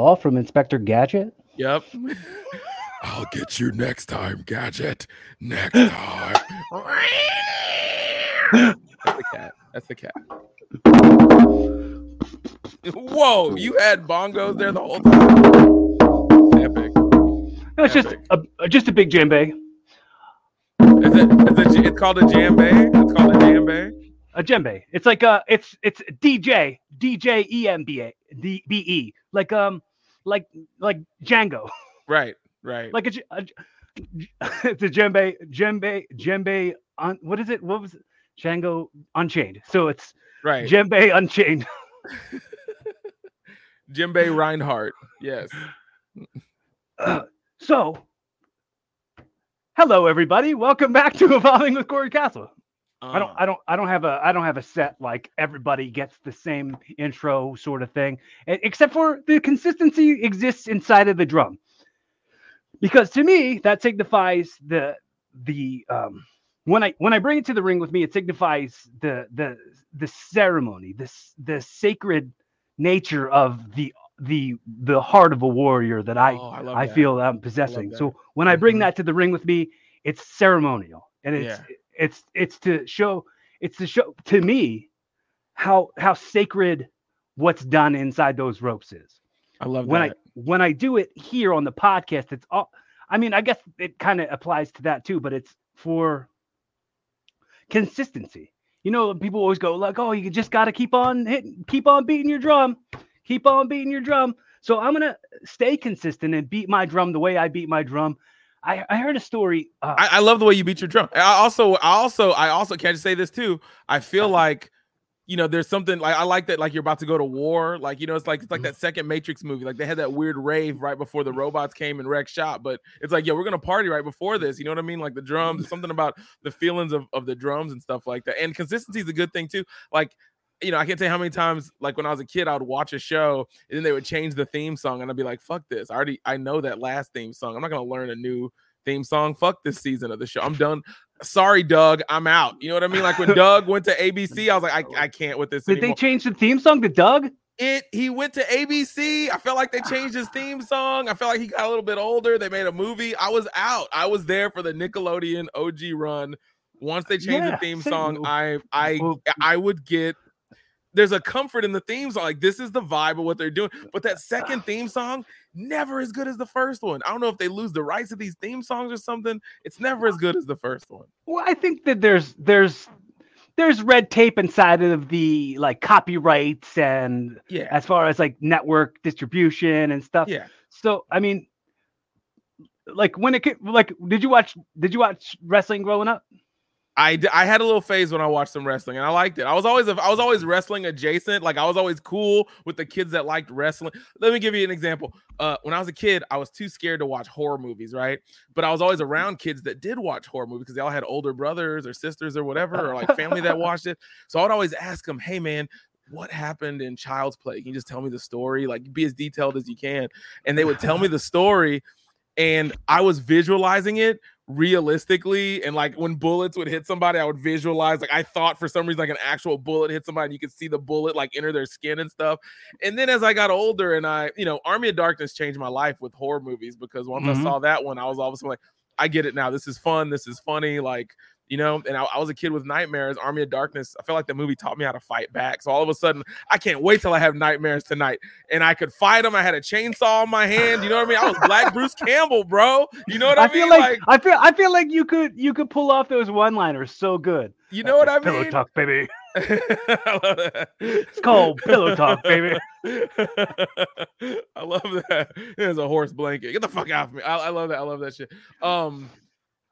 call from Inspector Gadget? Yep. I'll get you next time, Gadget. Next time. That's the cat. That's the cat. Whoa, you had bongos there the whole time. Epic. No, it's just a, just a big djembe. Is it, is it, it's called a djembe. It's called a djembe. A djembe. It's like uh it's it's DJ DJ E M B A D B E like um like like Django Right, right. like a, a it's a djembe djembe djembe on what is it what was it Django Unchained so it's right. djembe Unchained Djembe Reinhardt. Yes. Uh, so hello everybody welcome back to Evolving with Corey Castle I don't Uh, I don't I don't have a I don't have a set like everybody gets the same intro sort of thing except for the consistency exists inside of the drum. Because to me that signifies the the um when I when I bring it to the ring with me it signifies the the the ceremony, this the sacred nature of the the the heart of a warrior that I oh, I, I that. feel I'm possessing. So when I bring Mhm. that to the ring with me, it's ceremonial, and it's Yeah. It's it's to show it's to show to me how how sacred what's done inside those ropes is. I love When that. I when I do it here on the podcast, it's all. I mean, I guess it kind of applies to that too, but it's for consistency. You know, people always go like, "Oh, you just got to keep on hitting, keep on beating your drum, keep on beating your drum." So I'm gonna stay consistent and beat my drum the way I beat my drum. I, I heard a story. Uh, I, I love the way you beat your drum. I also, I also, I also can I just say this too. I feel uh-huh. like, you know, there's something like I like that, like you're about to go to war. Like, you know, it's like it's like mm-hmm. that second Matrix movie. Like they had that weird rave right before the mm-hmm. robots came and wrecked shop. But it's like, yeah, we're gonna party right before this. You know what I mean? Like the drums, mm-hmm. something about the feelings of, of the drums and stuff like that. And consistency is a good thing too. Like, you know, I can't tell you how many times, like when I was a kid, I would watch a show and then they would change the theme song, and I'd be like, "Fuck this! I already, I know that last theme song. I'm not gonna learn a new theme song. Fuck this season of the show. I'm done. Sorry, Doug. I'm out. You know what I mean? Like when Doug went to ABC, I was like, I, I can't with this did anymore. they change the theme song to Doug? it he went to ABC. I felt like they changed his theme song. I felt like he got a little bit older. They made a movie. I was out. I was there for the Nickelodeon OG run. Once they changed Yeah, the theme song, I I I would get there's a comfort in the theme song. Like this is the vibe of what they're doing. But that second theme song, never as good as the first one. I don't know if they lose the rights to these theme songs or something. It's never as good as the first one. Well, I think that there's there's there's red tape inside of the like copyrights and Yeah. as far as like network distribution and stuff. Yeah. So I mean, like when it like did you watch did you watch wrestling growing up? I, I had a little phase when I watched some wrestling and I liked it. I was always I was always wrestling adjacent. Like I was always cool with the kids that liked wrestling. Let me give you an example. Uh, when I was a kid, I was too scared to watch horror movies, right? But I was always around kids that did watch horror movies because they all had older brothers or sisters or whatever, or like family that watched it. So I would always ask them, "Hey, man." What happened in Child's Play? Can you just tell me the story? Like, be as detailed as you can. And they would tell me the story, and I was visualizing it realistically and like when bullets would hit somebody i would visualize like i thought for some reason like an actual bullet hit somebody and you could see the bullet like enter their skin and stuff. And then as i got older and i you know army of darkness changed my life with horror movies because once Mhm. i saw that one i was all of a sudden like i get it now. This is fun. This is funny. Like you know and I, I was a kid with nightmares army of darkness i feel like the movie taught me how to fight back so all of a sudden i can't wait till i have nightmares tonight and i could fight them i had a chainsaw in my hand you know what i mean i was black bruce campbell bro you know what i, I, mean feel like, I feel I feel like you could you could pull off those one liners so good. You know what I mean? Pillow talk, baby. I love that. It's called pillow talk, baby. I love that. There's a horse blanket. Get the fuck out of me. I, I love that. I love that shit. Um,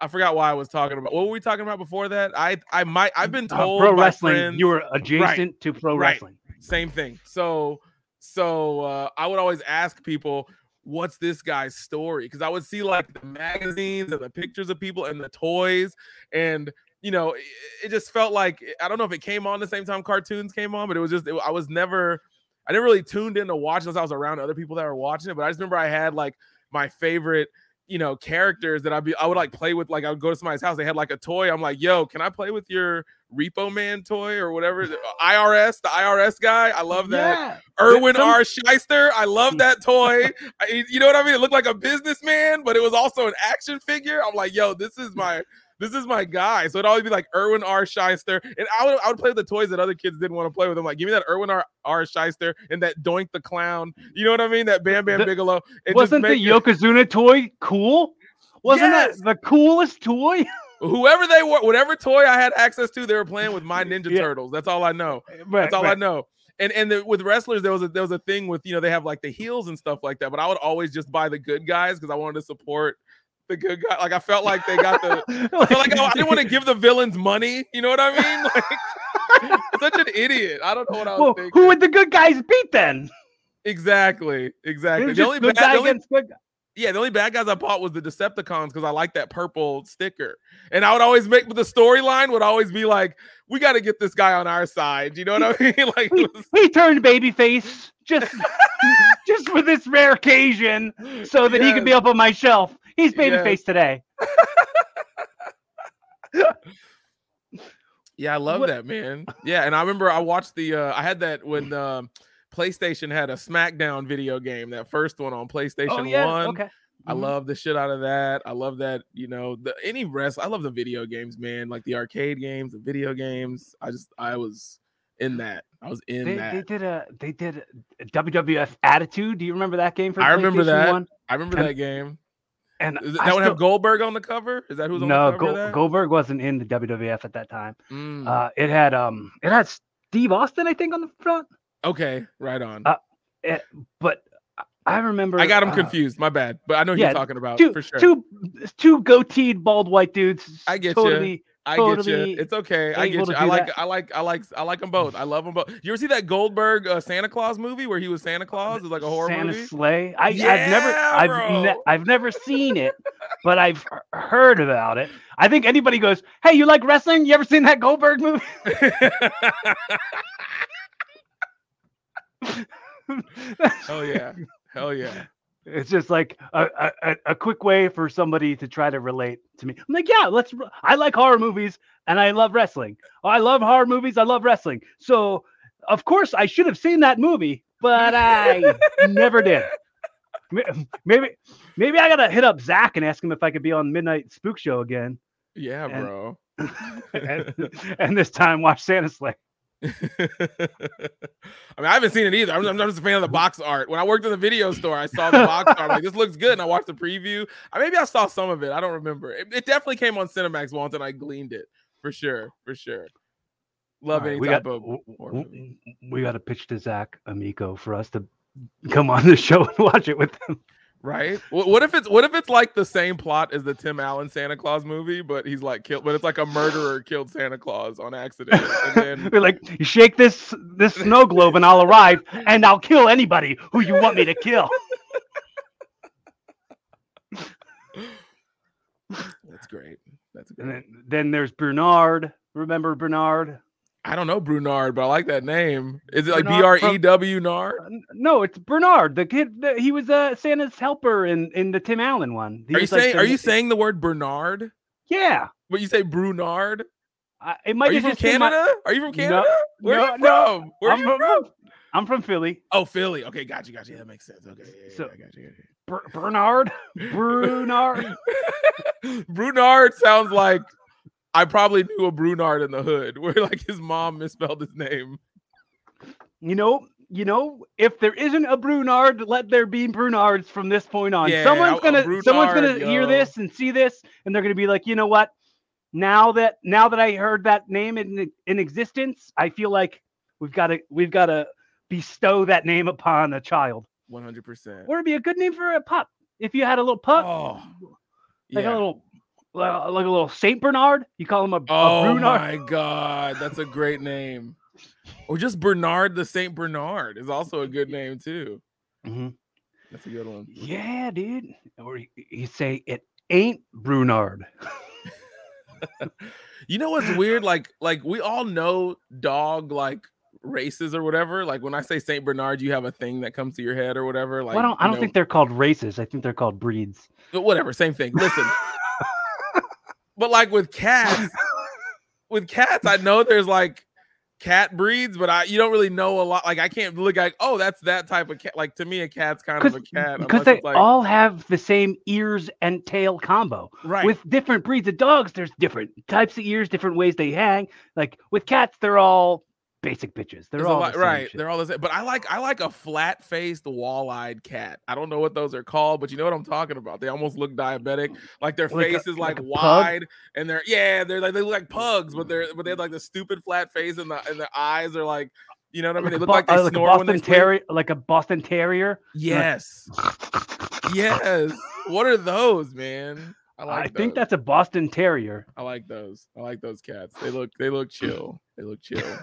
I forgot why I was talking about. What were we talking about before that? I I might I've been Uh, told pro by wrestling. friends- You were adjacent to pro Right. wrestling. same thing. So so uh, I would always ask people, "What's this guy's story?" Because I would see like the magazines and the pictures of people and the toys, and you know, it, it just felt like I don't know if it came on the same time cartoons came on, but it was just it, I was never, I never really tuned in to watch unless I was around other people that were watching it. But I just remember I had like my favorite. You know, characters that I'd be, I would like play with. Like, I would go to somebody's house. They had like a toy. I'm like, "Yo, can I play with your Repo Man toy or whatever. IRS, the uh, IRS guy. I love that. Yeah. Irwin Some- R. Schyster. I love that toy. I, you know what I mean? It looked like a businessman, but it was also an action figure. I'm like, yo, this is my this is my guy. So it'd always be like Irwin R. Schyster. And I would I would play with the toys that other kids didn't want to play with. I'm like, give me that Irwin R. R. Schyster and that Doink the Clown. You know what I mean? That Bam Bam The- Bigelow. Just Wasn't the make it- Yokozuna toy cool? Wasn't Yes. that the coolest toy? whoever they were, whatever toy I had access to, they were playing with my Ninja Yeah. Turtles. That's all I know. Right, That's all I know. And and the, with wrestlers, there was a there was a thing with you know they have like the heels and stuff like that. But I would always just buy the good guys because I wanted to support the good guy. Like I felt like they got the. I felt like oh, I didn't want to give the villains money. You know what I mean? Like such an idiot. I don't know what I was Well, thinking. who would the good guys beat then? exactly, exactly. The only, bad, the only against good guy. yeah, the only bad guys I bought was the Decepticons because I like that purple sticker. And I would always make the storyline would always be like, we got to get this guy on our side. You know what I mean? Like, He, was- he turned babyface just just for this rare occasion so that he could be up on my shelf. He's babyface Yes. today. yeah, I love What- that man. Yeah, and I remember I watched the. uh I had that when um, PlayStation had a SmackDown video game, that first one on PlayStation Oh yeah, One. okay. I Mhm. love the shit out of that. I love that, you know, the any rest. I love the video games, man. Like the arcade games, the video games. I just I was in that. I was in They, that. they did a they did a WWF Attitude. Do you remember that game for I remember that. 1? I remember and- that game. And it, I that one have Goldberg on the cover? Is that who's on no, the cover? Go. Goldberg wasn't in the WWF at that time. Mm, Uh, it had um, it had Steve Austin, I think, on the front. okay, right on. uh, But I- remember I got him uh, confused. My bad, but I know who yeah, you're talking about Two, for sure. two, two goateed bald white dudes. I get totally, I get you. It's okay. I get you. I like. that. I like. I like. I like them both. I love them both. You ever see that Goldberg uh, Santa Claus movie where he was Santa Claus? It's like a horror movie. Santa movie. sleigh. I, I've never, Yeah, I've, ne- I've never seen it, but I've heard about it. I think anybody goes, "Hey, you like wrestling? You ever seen that Goldberg movie?" Hell yeah. Hell yeah. It's just like a, a, a- quick way for somebody to try to relate to me. I'm like, yeah, let's. I like horror movies and I love wrestling. Oh, I love horror movies. I love wrestling. So, of course, I should have seen that movie, but I never did. Maybe, maybe I gotta hit up Zach and ask him if I could be on Midnight Spook Show again, Yeah, And- bro. and, and this time watch Santa Slay. I mean, I haven't seen it either. I'm, I'm just a fan of the box art. When I worked in the video store, I saw the box art. I'm like, this looks good. And I watched the preview. Uh, Maybe I saw some of it. I don't remember. It, it definitely came on Cinemax once and I gleaned it for sure. For sure. Love All right, any we type got of w- horror w- movie. we got to pitch to Zach Amico for us to come on the show and watch it with him. Right? What, what if it's what if it's like the same plot as the Tim Allen Santa Claus movie, but he's like killed, but it's like a murderer killed Santa Claus on accident, and then We're like, you shake this this snow globe and I'll arrive and I'll kill anybody who you want me to kill. that's great. That's great. then, then there's Bernard. Remember Bernard? I don't know Brunard, but I like that name. Is it like B R E W Nard? Uh, No, it's Bernard, the kid. The, he was uh, Santa's helper in in the Tim Allen one. He Are you like saying the- are you saying the word Bernard? Yeah, But you say Brunard? I, it might Are you from just been my- Canada? Are you from No, Canada? Where are you no, from? Where I'm you from, from? I'm from Philly. Oh, Philly. Okay, got you, got you. That makes sense. Okay, yeah, yeah, So- yeah, I got you. got you. Ber- Bernard, Brunard. Brunard sounds like I probably knew a Brunard in the hood where like his mom misspelled his name. You know, you know, if there isn't a Brunard, let there be Brunards from this point on. Yeah, someone's gonna someone's gonna Brunard, hear this and see this, and they're gonna be like, you know what? Now that now that I heard that name in in existence, I feel like we've got to we've got to bestow that name upon a child. 100%. Or it'd be a good name for a pup. If you had a little pup, Oh, like yeah. a little like a like a little Saint Bernard, you call him a, a Oh Brunard. my god, that's a great name. Or just Bernard the Saint Bernard is also a good name too. Mhm. That's a good one. Yeah, dude. Or you, you say it ain't Brunard. You know what's weird? Like, like we all know dog like races or whatever. Like when I say Saint Bernard, you have a thing that comes to your head or whatever. Like well, I don't, I don't know, think they're called races. I think they're called breeds. but whatever, same thing. Listen, but like with cats, with cats, I know there's like cat breeds, but I you don't really know a lot. Like I can't look like, oh, that's that type of cat. Like to me, a cat's kind of a cat because they like, all have the same ears and tail combo. right. With different breeds of dogs, there's different types of ears, different ways they hang. Like with cats, they're all basic bitches. They're a all lot- the right. shit. They're all the same. But I like I like a flat faced, wall eyed cat. I don't know what those are called, but you know what I'm talking about. They almost look diabetic. Like their Like a- face is like, like a pug? wide, and they're yeah, they're like they look like pugs, but they're but they have like the stupid flat face, and the and their eyes are like, you know what I mean? They look Bo- like they uh, like a snore when they Boston. Terrier, like a Boston Terrier. Yes, yes. What are those, man? I like I, like. think that's a Boston Terrier. I like those. I like those cats. They look they look chill. They look chill.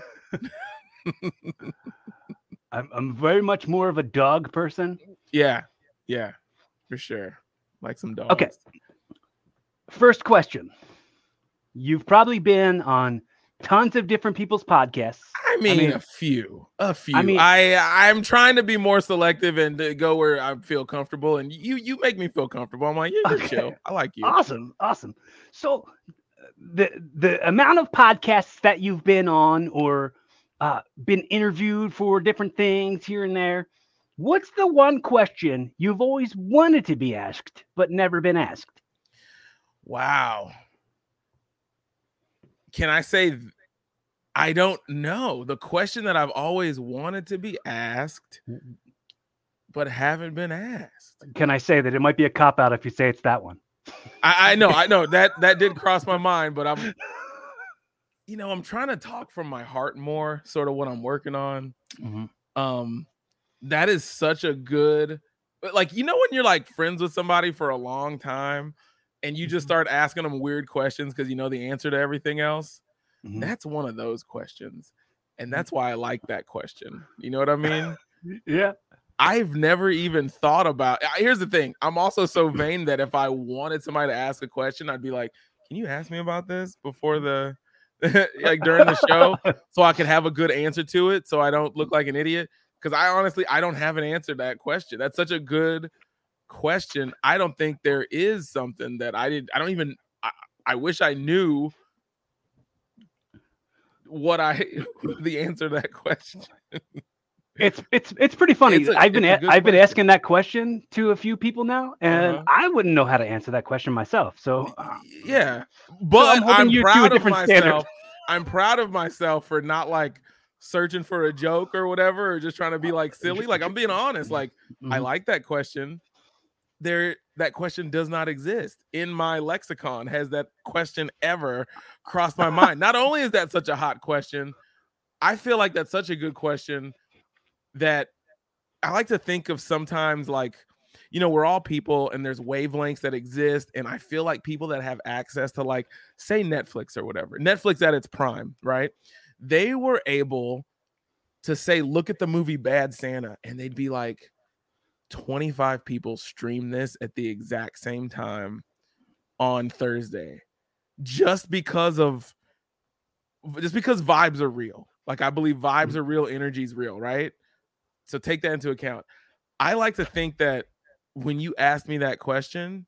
I'm, I'm very much more of a dog person. Yeah, yeah, for sure. Like some dogs. Okay. First question. You've probably been on tons of different people's podcasts. I mean, mean- a few, a few. I mean- I I'm trying to be more selective and to go where I feel comfortable. And you you make me feel comfortable. I'm like, yeah, you're Okay. chill. I like you. Awesome, awesome. So, the the amount of podcasts that you've been on or uh, been interviewed for different things here and there, what's the one question you've always wanted to be asked but never been asked? Wow. Can I say I don't know. The question that I've always wanted to be asked, but haven't been asked. Can I say that it might be a cop out if you say it's that one? I, I know, I know that that did cross my mind, but I'm you know, I'm trying to talk from my heart more, sort of what I'm working on. um that is such a good like you know when you're like friends with somebody for a long time and you just Mhm. start asking them weird questions because you know the answer to everything else Mhm. that's one of those questions and Mm. that's why i like that question you know what i mean Yeah. i've never even thought about here's the thing i'm also so vain that if i wanted somebody to ask a question i'd be like can you ask me about this before the like during the show so I could have a good answer to it so I don't look like an idiot. Because I honestly I don't have an answer to that question. That's such a good question. I don't think there is something that I did. I don't even I, I wish I knew what I the answer to that question. It's it's it's pretty funny. I've been a a- I've been asking that question to a few people now, and Uh-huh. I wouldn't know how to answer that question myself. So uh, yeah. But holding I'm, a proud of different standard. myself. I'm proud of myself for not like searching for a joke or whatever or just trying to be like silly. Like I'm being honest. Like I mhm. like that question. There, that question does not exist in my lexicon. Has that question ever crossed my mind? Not only is that such a hot question, I feel like that's such a good question that I like to think of sometimes like, you know, we're all people and there's wavelengths that exist. And I feel like people that have access to, like, say, Netflix or whatever, Netflix at its prime, right? They were able to say, look at the movie Bad Santa, and they'd be like, 25 people stream this at the exact same time on Thursday just because of just because vibes are real. Like I believe vibes mm. are real, energy's real, right? So take that into account. I like to think that when you asked me that question,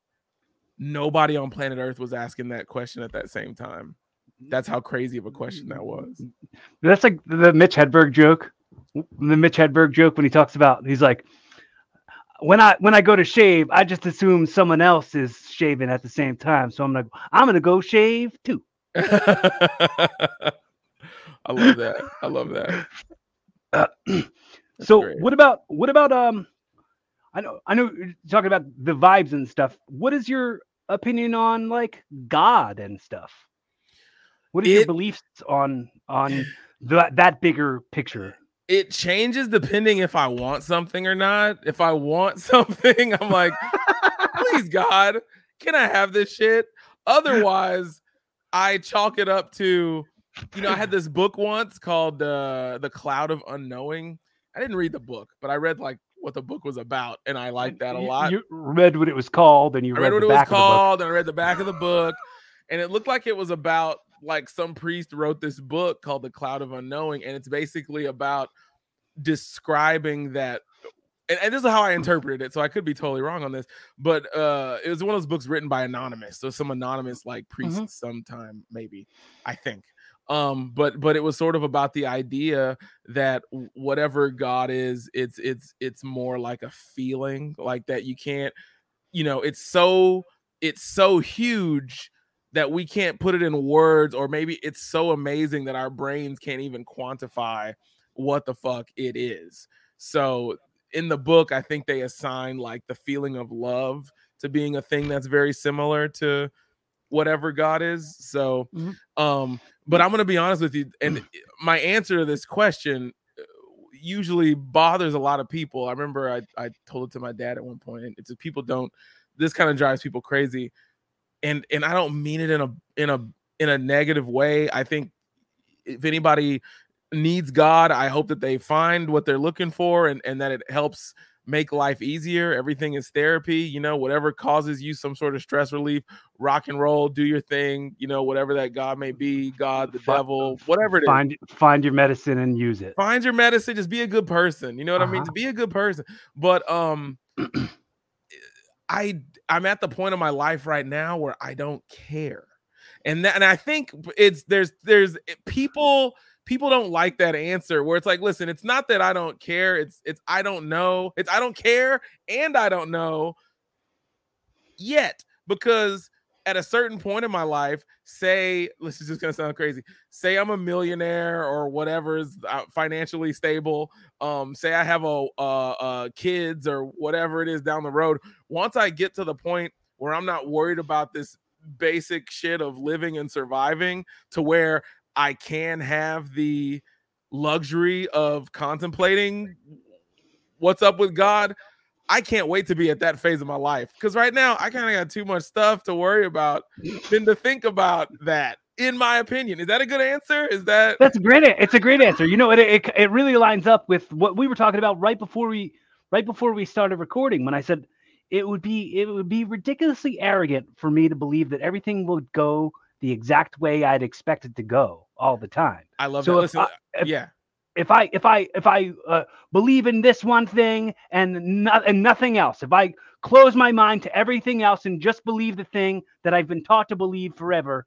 nobody on planet Earth was asking that question at that same time. Mm-hmm. That's how crazy of a question that mm-hmm. was. That's like the Mitch Hedberg joke. The Mitch Hedberg joke when he talks about he's like, when I when I go to shave, I just assume someone else is shaving at the same time. So I'm like, I'm gonna go shave too. I love that. I love that. Uh, That's so great. what about what about um I know I know you're talking about the vibes and stuff. What is your opinion on like God and stuff? What are your beliefs on on that that bigger picture? it changes depending if I want something or not. If I want something, I'm like, please God, can I have this shit? Otherwise, I chalk it up to, you know, I had this book once called uh, The Cloud of Unknowing. I didn't read the book, but I read like what the book was about, and I liked that a lot. You read what it was called, and you I read, read what the it was back of the book. called, and I read the back of the book, and it looked like it was about like some priest wrote this book called The Cloud of Unknowing, and it's basically about describing that. And, and this is how I interpreted it, so I could be totally wrong on this, but uh, it was one of those books written by anonymous, so some anonymous like priest Mhm. sometime maybe, I think. Um but but it was sort of about the idea that whatever god is it's it's it's more like a feeling like that you can't you know it's so it's so huge that we can't put it in words or maybe it's so amazing that our brains can't even quantify what the fuck it is. So in the book i think they assign like the feeling of love to being a thing that's very similar to whatever god is so mm-hmm. um but i'm gonna be honest with you and my answer to this question uh, usually bothers a lot of people i remember i, I told it to my dad at one point and it's people don't this kind of drives people crazy and and I don't mean it in a in a in a negative way. I think if anybody needs God, I hope that they find what they're looking for and and that it helps make life easier. Everything is therapy, you know, whatever causes you some sort of stress relief, rock and roll, do your thing, you know, whatever that God may be, God, the devil, whatever it find, is. Find your medicine and use it. Find your medicine, just be a good person. You know what uh-huh. I mean? Uh-huh. To be a good person. But um I I'm at the point of my life right now where I don't care. And that, and I think it's there's there's eh, people people don't like that answer where it's like listen it's not that I don't care it's it's I don't know it's I don't care and I don't know yet because at a certain point in my life, say, this is just gonna sound crazy. Say I'm a millionaire or whatever is uh, financially stable. Um, say I have a, uh, uh, kids or whatever it is down the road. Once I get to the point where I'm not worried about this basic shit of living and surviving, to where I can have the luxury of contemplating what's up with God I can't wait to be at that phase of my life because right now I kind of got too much stuff to worry about than to think about that. In my opinion, is that a good answer? Is that that's a great? It's a great answer. You know, it, it it really lines up with what we were talking about right before we right before we started recording. When I said it would be it would be ridiculously arrogant for me to believe that everything would go the exact way I'd expect it to go all the time. I love so that. Listen, I, if, yeah if I if I if I uh, believe in this one thing and not and nothing else, if I close my mind to everything else and just believe the thing that I've been taught to believe forever,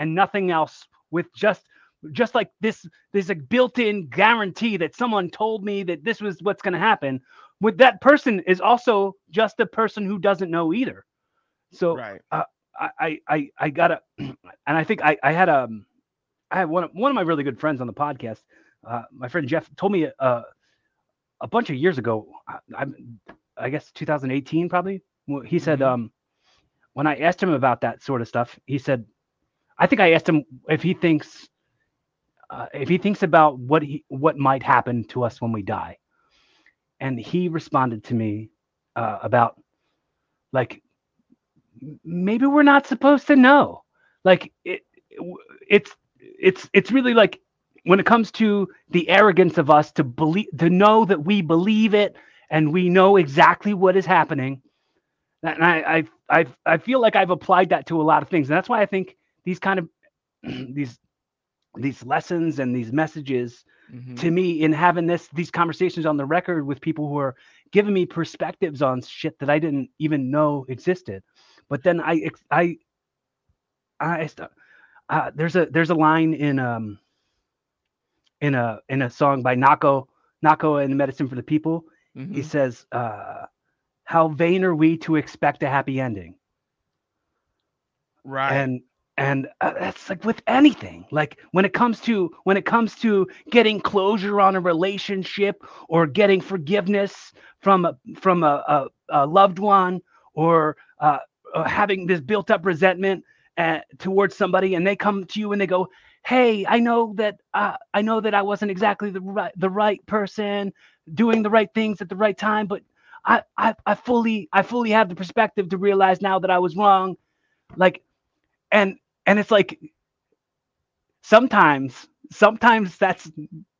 and nothing else, with just just like this there's a built-in guarantee that someone told me that this was what's going to happen. With that person is also just a person who doesn't know either. So right. uh, I I I gotta, and I think I I had a um, I had one of, one of my really good friends on the podcast uh, my friend Jeff told me uh, a bunch of years ago. I, I, guess 2018 probably. He said mm-hmm. um, when I asked him about that sort of stuff, he said, I think I asked him if he thinks uh, if he thinks about what he what might happen to us when we die, and he responded to me uh, about like maybe we're not supposed to know. Like it, it's it's it's really like when it comes to the arrogance of us to believe to know that we believe it and we know exactly what is happening. And I, I i i feel like i've applied that to a lot of things. And that's why i think these kind of these these lessons and these messages mm-hmm. to me in having this these conversations on the record with people who are giving me perspectives on shit that i didn't even know existed. But then i i i, I uh, there's a there's a line in um in a in a song by Nahko Nahko and Medicine for the People. Mm-hmm. He says, uh, "How vain are we to expect a happy ending?" Right. And and uh, that's like with anything like when it comes to when it comes to getting closure on a relationship or getting forgiveness from a from a, a, a loved one or uh, uh having this built up resentment towards somebody and they come to you and they go hey i know that uh, i know that i wasn't exactly the right the right person doing the right things at the right time but I, I i fully i fully have the perspective to realize now that i was wrong. Like and and it's like sometimes sometimes that's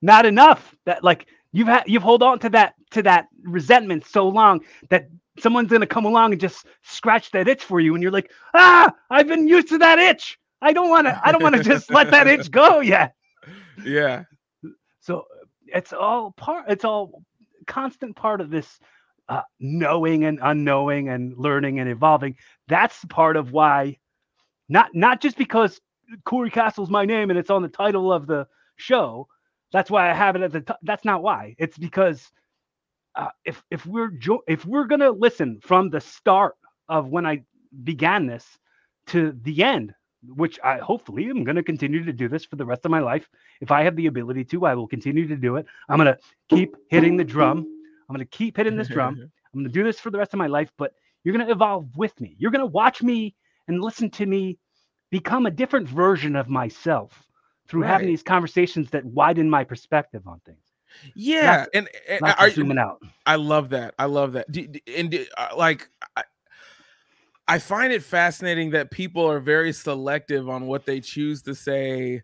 not enough. That like you've had you've hold on to that to that resentment so long that someone's gonna come along and just scratch that itch for you and you're like ah i've been used to that itch I don't want to. I don't want to just let that itch go yet. Yeah. So it's all part. It's all constant part of this uh, knowing and unknowing and learning and evolving. That's part of why, not not just because Corey Castle's my name and it's on the title of the show. That's why I have it at the top. That's not why. It's because uh, if if we're jo- if we're gonna listen from the start of when I began this to the end, which I hopefully am gonna continue to do this for the rest of my life. If I have the ability to, I will continue to do it. I'm gonna keep hitting the drum. I'm gonna keep hitting this drum. I'm gonna do this for the rest of my life. But you're gonna evolve with me. You're gonna watch me and listen to me become a different version of myself through having these conversations that widen my perspective on things. yeah, and, and Not are, zooming out. I love that. I love that. Do- do- And do- uh, like, I, I find it fascinating that people are very selective on what they choose to say.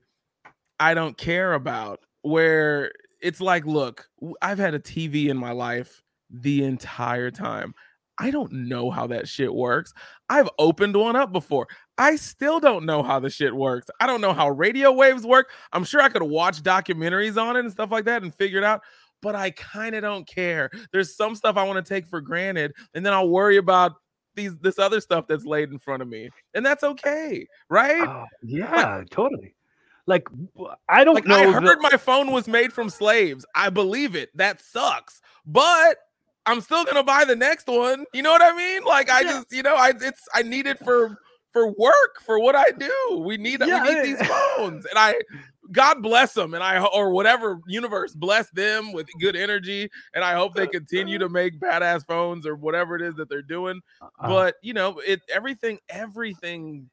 I don't care about. Where it's like, look, I've had a TV in my life the entire time. I don't know how that shit works. I've opened one up before. I still don't know how the shit works. I don't know how radio waves work. I'm sure I could watch documentaries on it and stuff like that and figure it out, but I kind of don't care. There's some stuff I want to take for granted, and then I'll worry about these this other stuff that's laid in front of me. And that's okay, right? Oh, yeah, totally. Like I don't Like know. I the- heard my phone was made from slaves. I believe it. That sucks. But I'm still gonna buy the next one. You know what I mean? Like I Yeah. just, you know, I it's I need it for for work for what I do. We need Yeah, we need these phones, and I God bless them, and I or whatever universe bless them with good energy, and I hope they continue to make badass phones or whatever it is that they're doing uh, but you know it everything everything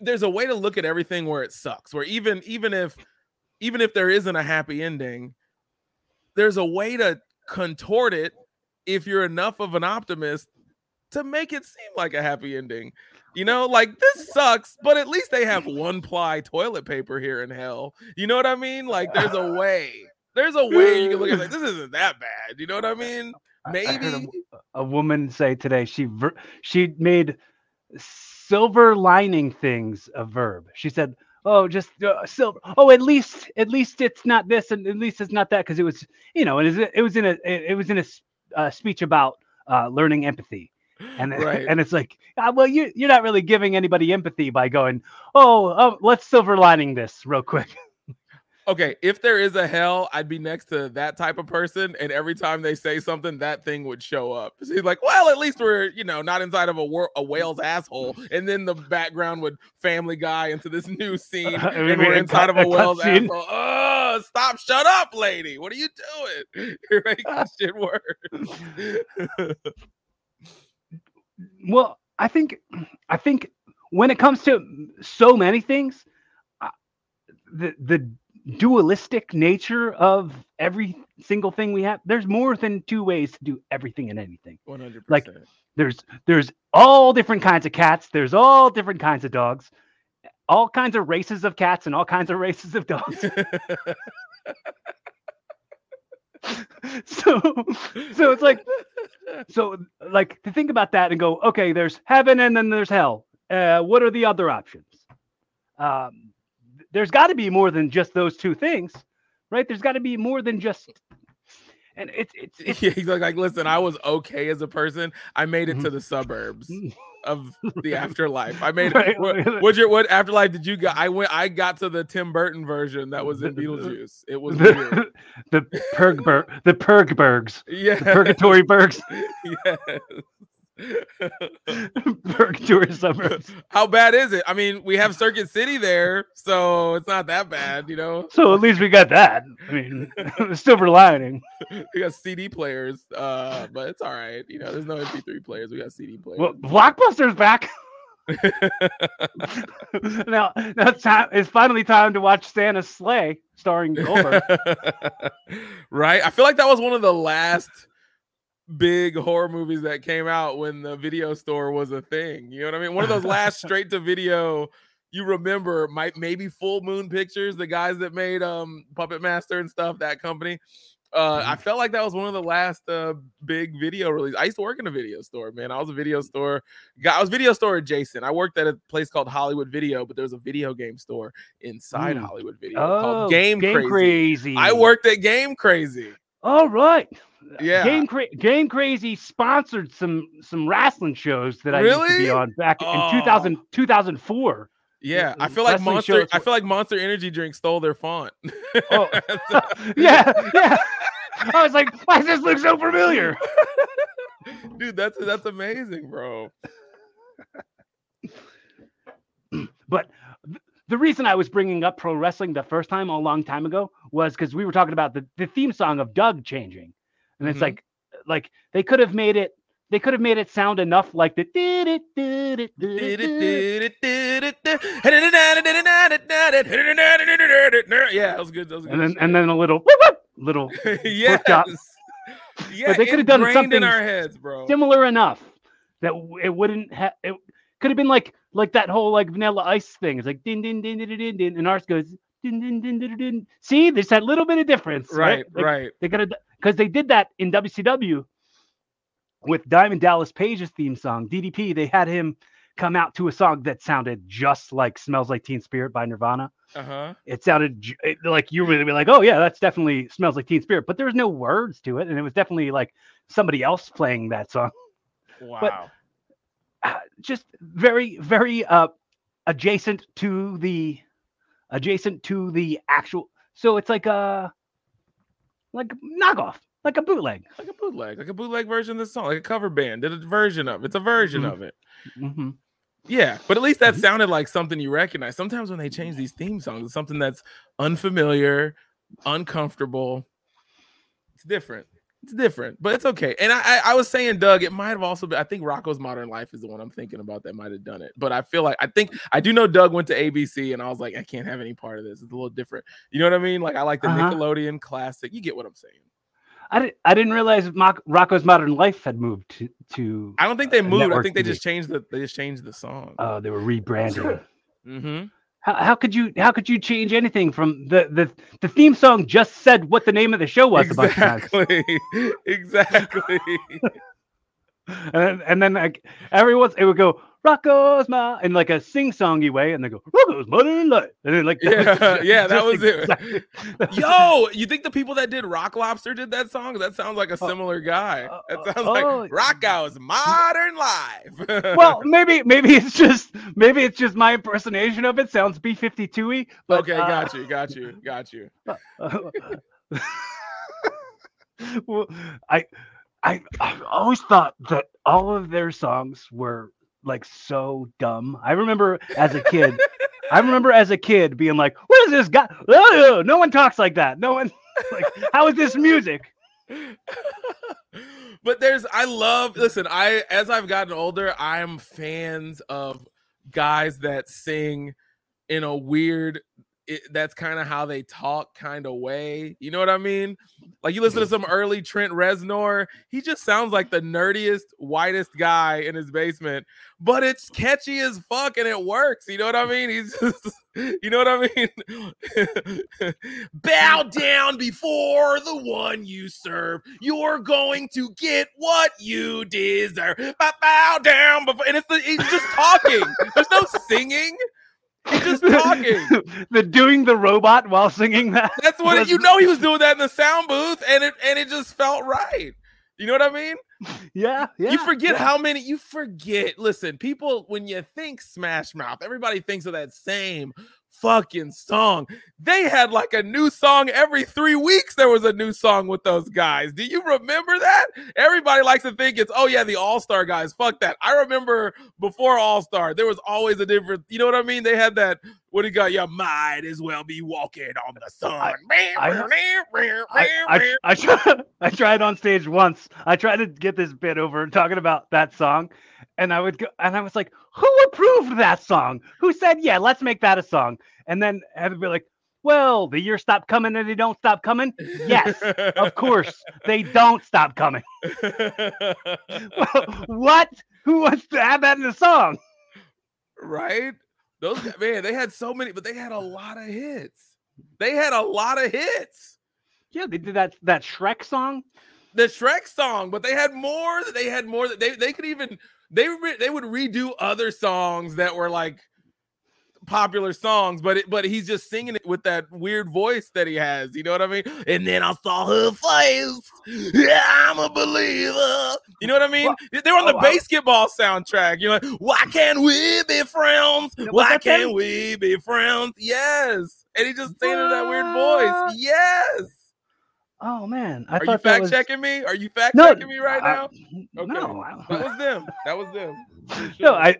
there's a way to look at everything where it sucks where even even if even if there isn't a happy ending there's a way to contort it if you're enough of an optimist to make it seem like a happy ending you know? Like this sucks but at least they have one ply toilet paper here in hell you know what i mean? Like there's a way there's a way you can look at it like this isn't that bad you know what i mean? I- I heard maybe a, a woman say today she ver- she made silver lining things a verb. She said, "Oh, just uh, silver. Oh, at least at least it's not this, and at least it's not that." Because it was, you know, it was it was in a it, was in a uh, speech about uh, learning empathy. And, right and it's like, ah, well, you, you're not really giving anybody empathy by going, oh, oh, let's silver lining this real quick. Okay, if there is a hell, I'd be next to that type of person, and every time they say something, that thing would show up. So he's like, "Well, at least we're, you know, not inside of a wor- a whale's asshole." And then the background would Family Guy into this new scene, Uh, and we- we're we- inside of a whale's asshole. Oh, stop! Shut up, lady! What are you doing? You're making shit worse. Well, I think I think when it comes to so many things, the the dualistic nature of every single thing we have, there's more than two ways to do everything and anything. One hundred Like- percent. There's there's all different kinds of cats, there's all different kinds of dogs, all kinds of races of cats and all kinds of races of dogs. so so it's like so like to think about that and go okay there's heaven and then there's hell uh, what are the other options um, there's got to be more than just those two things right there's got to be more than just and it's it's, it's yeah, he's like, like, listen, I was okay as a person. I made it to mm-hmm. the suburbs of the afterlife. I made Right. it. What, your what afterlife did you got? I went. I got to the Tim Burton version that was in Beetlejuice. It was weird. the the Purgberg the Purgbergs Yeah. the Purgatory Bergs yes. Purgatory suburbs How bad is it? I mean, we have Circuit City there, so it's not that bad, you know. so at least we got that I mean silver lining We got CD players, uh, but it's all right. You know, there's no MP3 players. We got CD players. well Blockbuster's back. now, now it's, time, it's finally time to watch Santa's Slay, starring Goldberg. right? I feel like that was one of the last big horror movies that came out when the video store was a thing. You know what I mean? One of those last straight to video. You remember, might maybe Full Moon Pictures, the guys that made um Puppet Master and stuff, that company. Uh, I felt like that was one of the last uh, big video release. I used to work in a video store, man. I was a video store guy. I was video store adjacent. I worked at a place called Hollywood Video, but there was a video game store inside Mm. Hollywood Video oh, called Game, Crazy. Crazy. I worked at Game Crazy. All right. Yeah. Game Cra- Game Crazy sponsored some some wrestling shows that I used to be on back Oh. in 2000, 2004. Yeah, I feel like wrestling Monster. shows I feel like Monster Energy drink stole their font. Oh. yeah, yeah. I was like, why does this look so familiar? Dude, that's that's amazing, bro. But the reason I was bringing up pro wrestling the first time a long time ago was because we were talking about the, the theme song of Doug changing, and it's Mhm. like like they could have made it they could have made it sound enough like the Yeah, that was good. That was good. and then and then a little whoop, whoop, little yes. Yeah, they could have done ingrained in something our heads, bro. similar enough that it wouldn't have it could have been like like that whole like vanilla ice thing it's like din din din din din din and ours goes din din din din din see there's that little bit of difference Right, Like, right. they could have because they did that in WCW with Diamond Dallas Page's theme song DDP they had him come out to a song that sounded just like Smells Like Teen Spirit by Nirvana Uh huh. it sounded it- like you would be like, oh yeah, that's definitely smells like Teen Spirit, but there was no words to it, and it was definitely like somebody else playing that song. Wow. Uh, Just very, very uh adjacent to the adjacent to the actual. So it's like a like knockoff, like a bootleg. like a bootleg, like a bootleg version of the song, like a cover band did a version of. it. It's a version Mhm. of it. hmm Yeah, but at least that Mhm. sounded like something you recognize. Sometimes when they change these theme songs, it's something that's unfamiliar, uncomfortable. It's different. It's different, but it's okay. And I, I, I was saying, Doug, it might have also been. I think Rocko's Modern Life is the one I'm thinking about that might have done it. But I feel like I think I do know Doug went to ABC, and I was like, I can't have any part of this. It's a little different. You know what I mean? Like I like the Uh-huh. Nickelodeon classic. You get what I'm saying? I, di- I didn't realize Mock, Rocko's Modern Life had moved to. to I don't think they uh, moved. I think they just changed the. They just changed the song. uh, they were rebranding. mm-hmm. How, how could you how could you change anything from the the the theme song just said what the name of the show was a bunch of times. Exactly. exactly. and then, and then like every once it would go Rocko's Ma in like a sing songy way, and they go Rocko's Modern Life, and then like Yeah, yeah, that was it. exactly- that was- Yo, you think the people that did Rock Lobster did that song? That sounds like a Oh, similar guy. uh, That uh, sounds oh. like Rocko's Modern Life. well, maybe maybe it's just maybe it's just my impersonation of it sounds B fifty two y. Okay, uh, got you, got you, got you. well, I, I, I always thought that all of their songs were like so dumb. I remember as a kid, I remember as a kid being like, "What is this guy? Oh, no one talks like that. No one like, how is this music?" but there's I love listen, I as I've gotten older, I'm fans of guys that sing in a weird it, that's kind of how they talk kind of way. You know what I mean? Like you listen to mm-hmm. some early Trent Reznor, he just sounds like the nerdiest, whitest guy in his basement, but it's catchy as fuck and it works. You know what I mean? He's just, you know what I mean? Bow down before the one you serve. You're going to get what you deserve. Bow- Bow down before, and it's the, he's just talking. There's no singing. He's just talking. the doing the robot while singing that. That's what was- you know. He was doing that in the sound booth, and it and it just felt right. You know what I mean? Yeah, yeah. you forget yeah. how many. You forget. Listen, people, when you think Smash Mouth, everybody thinks of that same fucking song. They had like a new song every three weeks. There was a new song with those guys. Do you remember that? Everybody likes to think it's oh yeah, the All Star guys. Fuck that. I remember before All Star, there was always a different. You know what I mean? They had that. What do you got? You might as well be walking on the sun. I- I, I, I, tried, I tried on stage once. I tried to get this bit over talking about that song, and I would go, and I was like, "Who approved that song? Who said, yeah, let's make that a song?" And then I'd be like, "Well, the years stop coming and they don't stop coming." Yes, of course, they don't stop coming. what? Who wants to have that in a song? right? Those man, they had so many, but they had a lot of hits. They had a lot of hits. Yeah, they did that that Shrek song. The Shrek song, but they had more. They had more. They they could even they re, they would redo other songs that were like popular songs, but it, but he's just singing it with that weird voice that he has. You know what I mean? And then I saw her face. Yeah, I'm a believer. You know what I mean? Well, They're on the oh, I- basketball soundtrack. You're like, why can't we be friends? Why can't we be friends? Yes. And he just singing in that weird voice. Yes. Oh man, I Are you fact was... checking me? Are you fact No, checking me right I- now? Okay. No, I- That was them. That was them. For no. I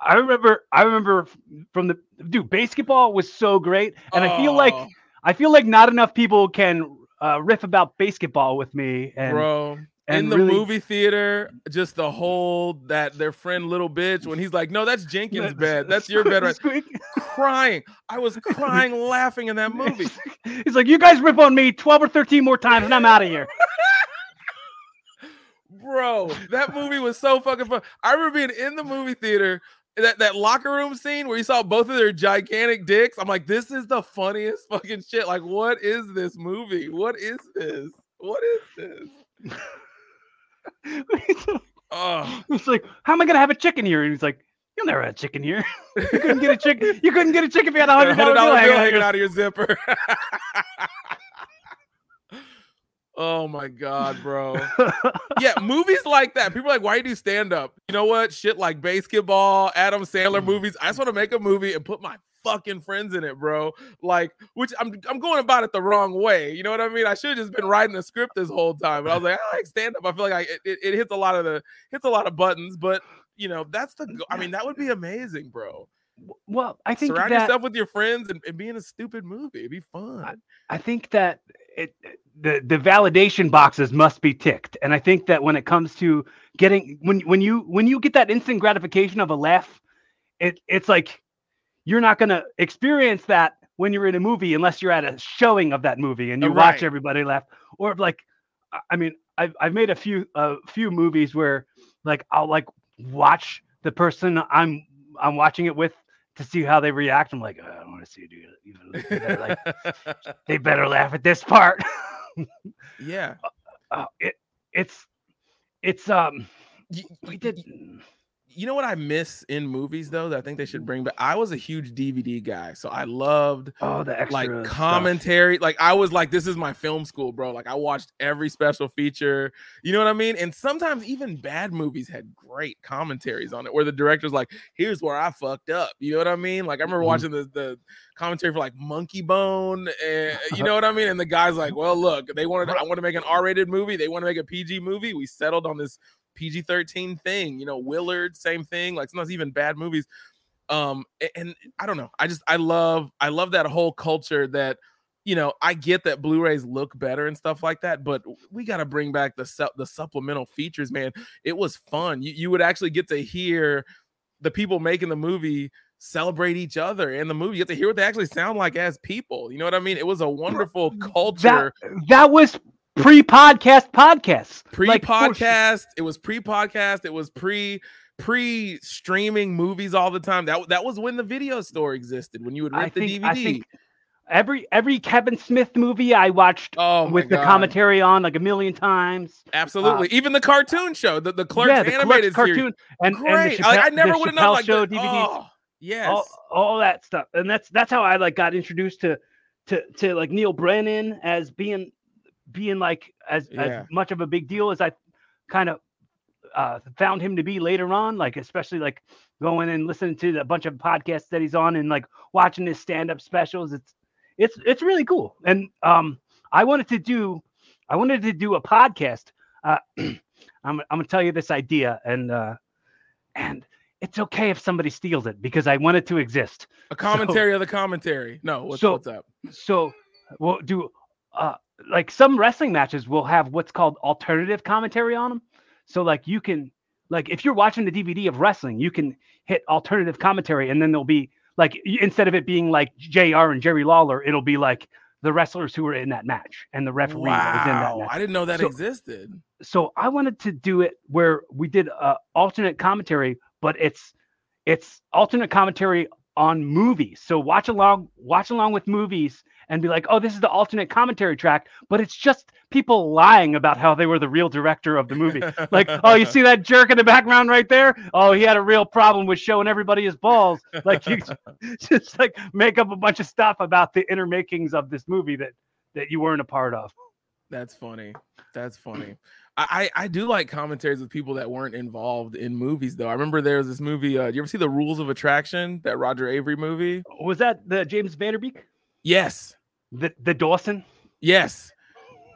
I remember I remember from the dude basketball was so great, and I feel like Oh, I feel like not enough people can uh, riff about basketball with me. And bro. and in the really- movie theater, just the whole that their friend little bitch when he's like, "No, that's Jenkins' bed. That's your bed." Right? Squeak. Crying. I was crying, laughing in that movie. He's like, you guys rip on me twelve or thirteen more times, and I'm out of here. Bro, that movie was so fucking fun. I remember being in the movie theater, that, that locker room scene where you saw both of their gigantic dicks. I'm like, this is the funniest fucking shit. Like, what is this movie? What is this? What is this? Oh, It's like, how am I gonna have a chicken here? And he's like, you'll never have a chicken here. you couldn't get a chicken. You couldn't get a chicken if you had a hundred dollar bill hanging out of your zipper. oh my god, bro. yeah, movies like that. People are like, why do you do stand up? You know what? Shit like basketball, Adam Sandler Mm. movies. I just want to make a movie and put my fucking friends in it, bro. Like, which I'm I'm going about it the wrong way. You know what I mean? I should have just been writing the script this whole time. But I was like, I like stand up. I feel like I it, it, it hits a lot of the hits a lot of buttons, but you know, that's the I mean, that would be amazing, bro. well, I think Surround that yourself with your friends and, and be in a stupid movie. It'd be fun. I think that it the the validation boxes must be ticked, and I think that when it comes to getting when when you when you get that instant gratification of a laugh, it it's like you're not gonna experience that when you're in a movie unless you're at a showing of that movie and you Uh, watch everybody laugh. Or like, I- I mean, I've I've made a few a few movies where like I'll like watch the person I'm I'm watching it with to see how they react. I'm like, "Oh, I don't want to see you even they're like they better laugh at this part. yeah. uh, it it's it's um we did y- you know what I miss in movies though that I think they should bring back? I was a huge DVD guy, so I loved oh the like stuff. commentary. Like I was like, this is my film school, bro. Like I watched every special feature. You know what I mean? And sometimes even bad movies had great commentaries on it, where the director's like, "Here's where I fucked up." You know what I mean? Like I remember Mhm. watching the the commentary for like Monkeybone, and you know what I mean. And the guy's like, "Well, look, they wanted I want to make an R-rated movie. They want to make a PG movie. We settled on this PG 13 thing. You know, Willard, same thing. Like sometimes even bad movies. Um, a- and, I don't know. I just I love I love that whole culture that you know, I get that Blu-rays look better and stuff like that, but we got to bring back the su- the supplemental features, man. It was fun. You, you would actually get to hear the people making the movie celebrate each other in the movie. You get to hear what they actually sound like as people. You know what I mean? It was a wonderful culture. that that was pre-podcast podcasts. Like, pre-podcast it was pre-podcast it was pre pre-streaming movies all the time. That that was when the video store existed when you would I rent the think, dvd I think every every Kevin Smith movie I watched oh with the commentary on like a million times. absolutely. Uh, Even the cartoon show the, the clerks yeah, the Clerks animated series. cartoon and, and the great. Like, i never would have known like show the, DVDs. oh, yes. All, all that stuff. And that's that's how i like got introduced to to to like neal brennan as being being like as, Yeah. as much of a big deal as i kind of uh found him to be later on like especially like going and listening to a bunch of podcasts that he's on and like watching his stand-up specials. It's it's it's really cool. And um i wanted to do i wanted to do a podcast. Uh i'm, I'm gonna tell you this idea and uh and it's okay if somebody steals it because I want it to exist. a commentary of the commentary. No what's, so- what's up? So we'll do uh like some wrestling matches will have what's called alternative commentary on them. So like you can like if you're watching the DVD of wrestling, you can hit alternative commentary and then there'll be like instead of it being like JR and Jerry Lawler, it'll be like the wrestlers who were in that match and the referee that was in that wow. i didn't know that So- existed. so I wanted to do it where we did uh, alternate commentary, but it's it's alternate commentary on movies. So watch along, watch along with movies and be like, oh, this is the alternate commentary track, but it's just people lying about how they were the real director of the movie. like, oh, you see that jerk in the background right there? Oh, he had a real problem with showing everybody his balls. Like you just like make up a bunch of stuff about the inner makings of this movie that that you weren't a part of. That's funny. That's funny. I, I do like commentaries with people that weren't involved in movies though. I remember there was this movie. Uh, do you ever see the Rules of Attraction? That Roger Avary movie. Was that the James Van Der Beek? Yes. The the Dawson. Yes.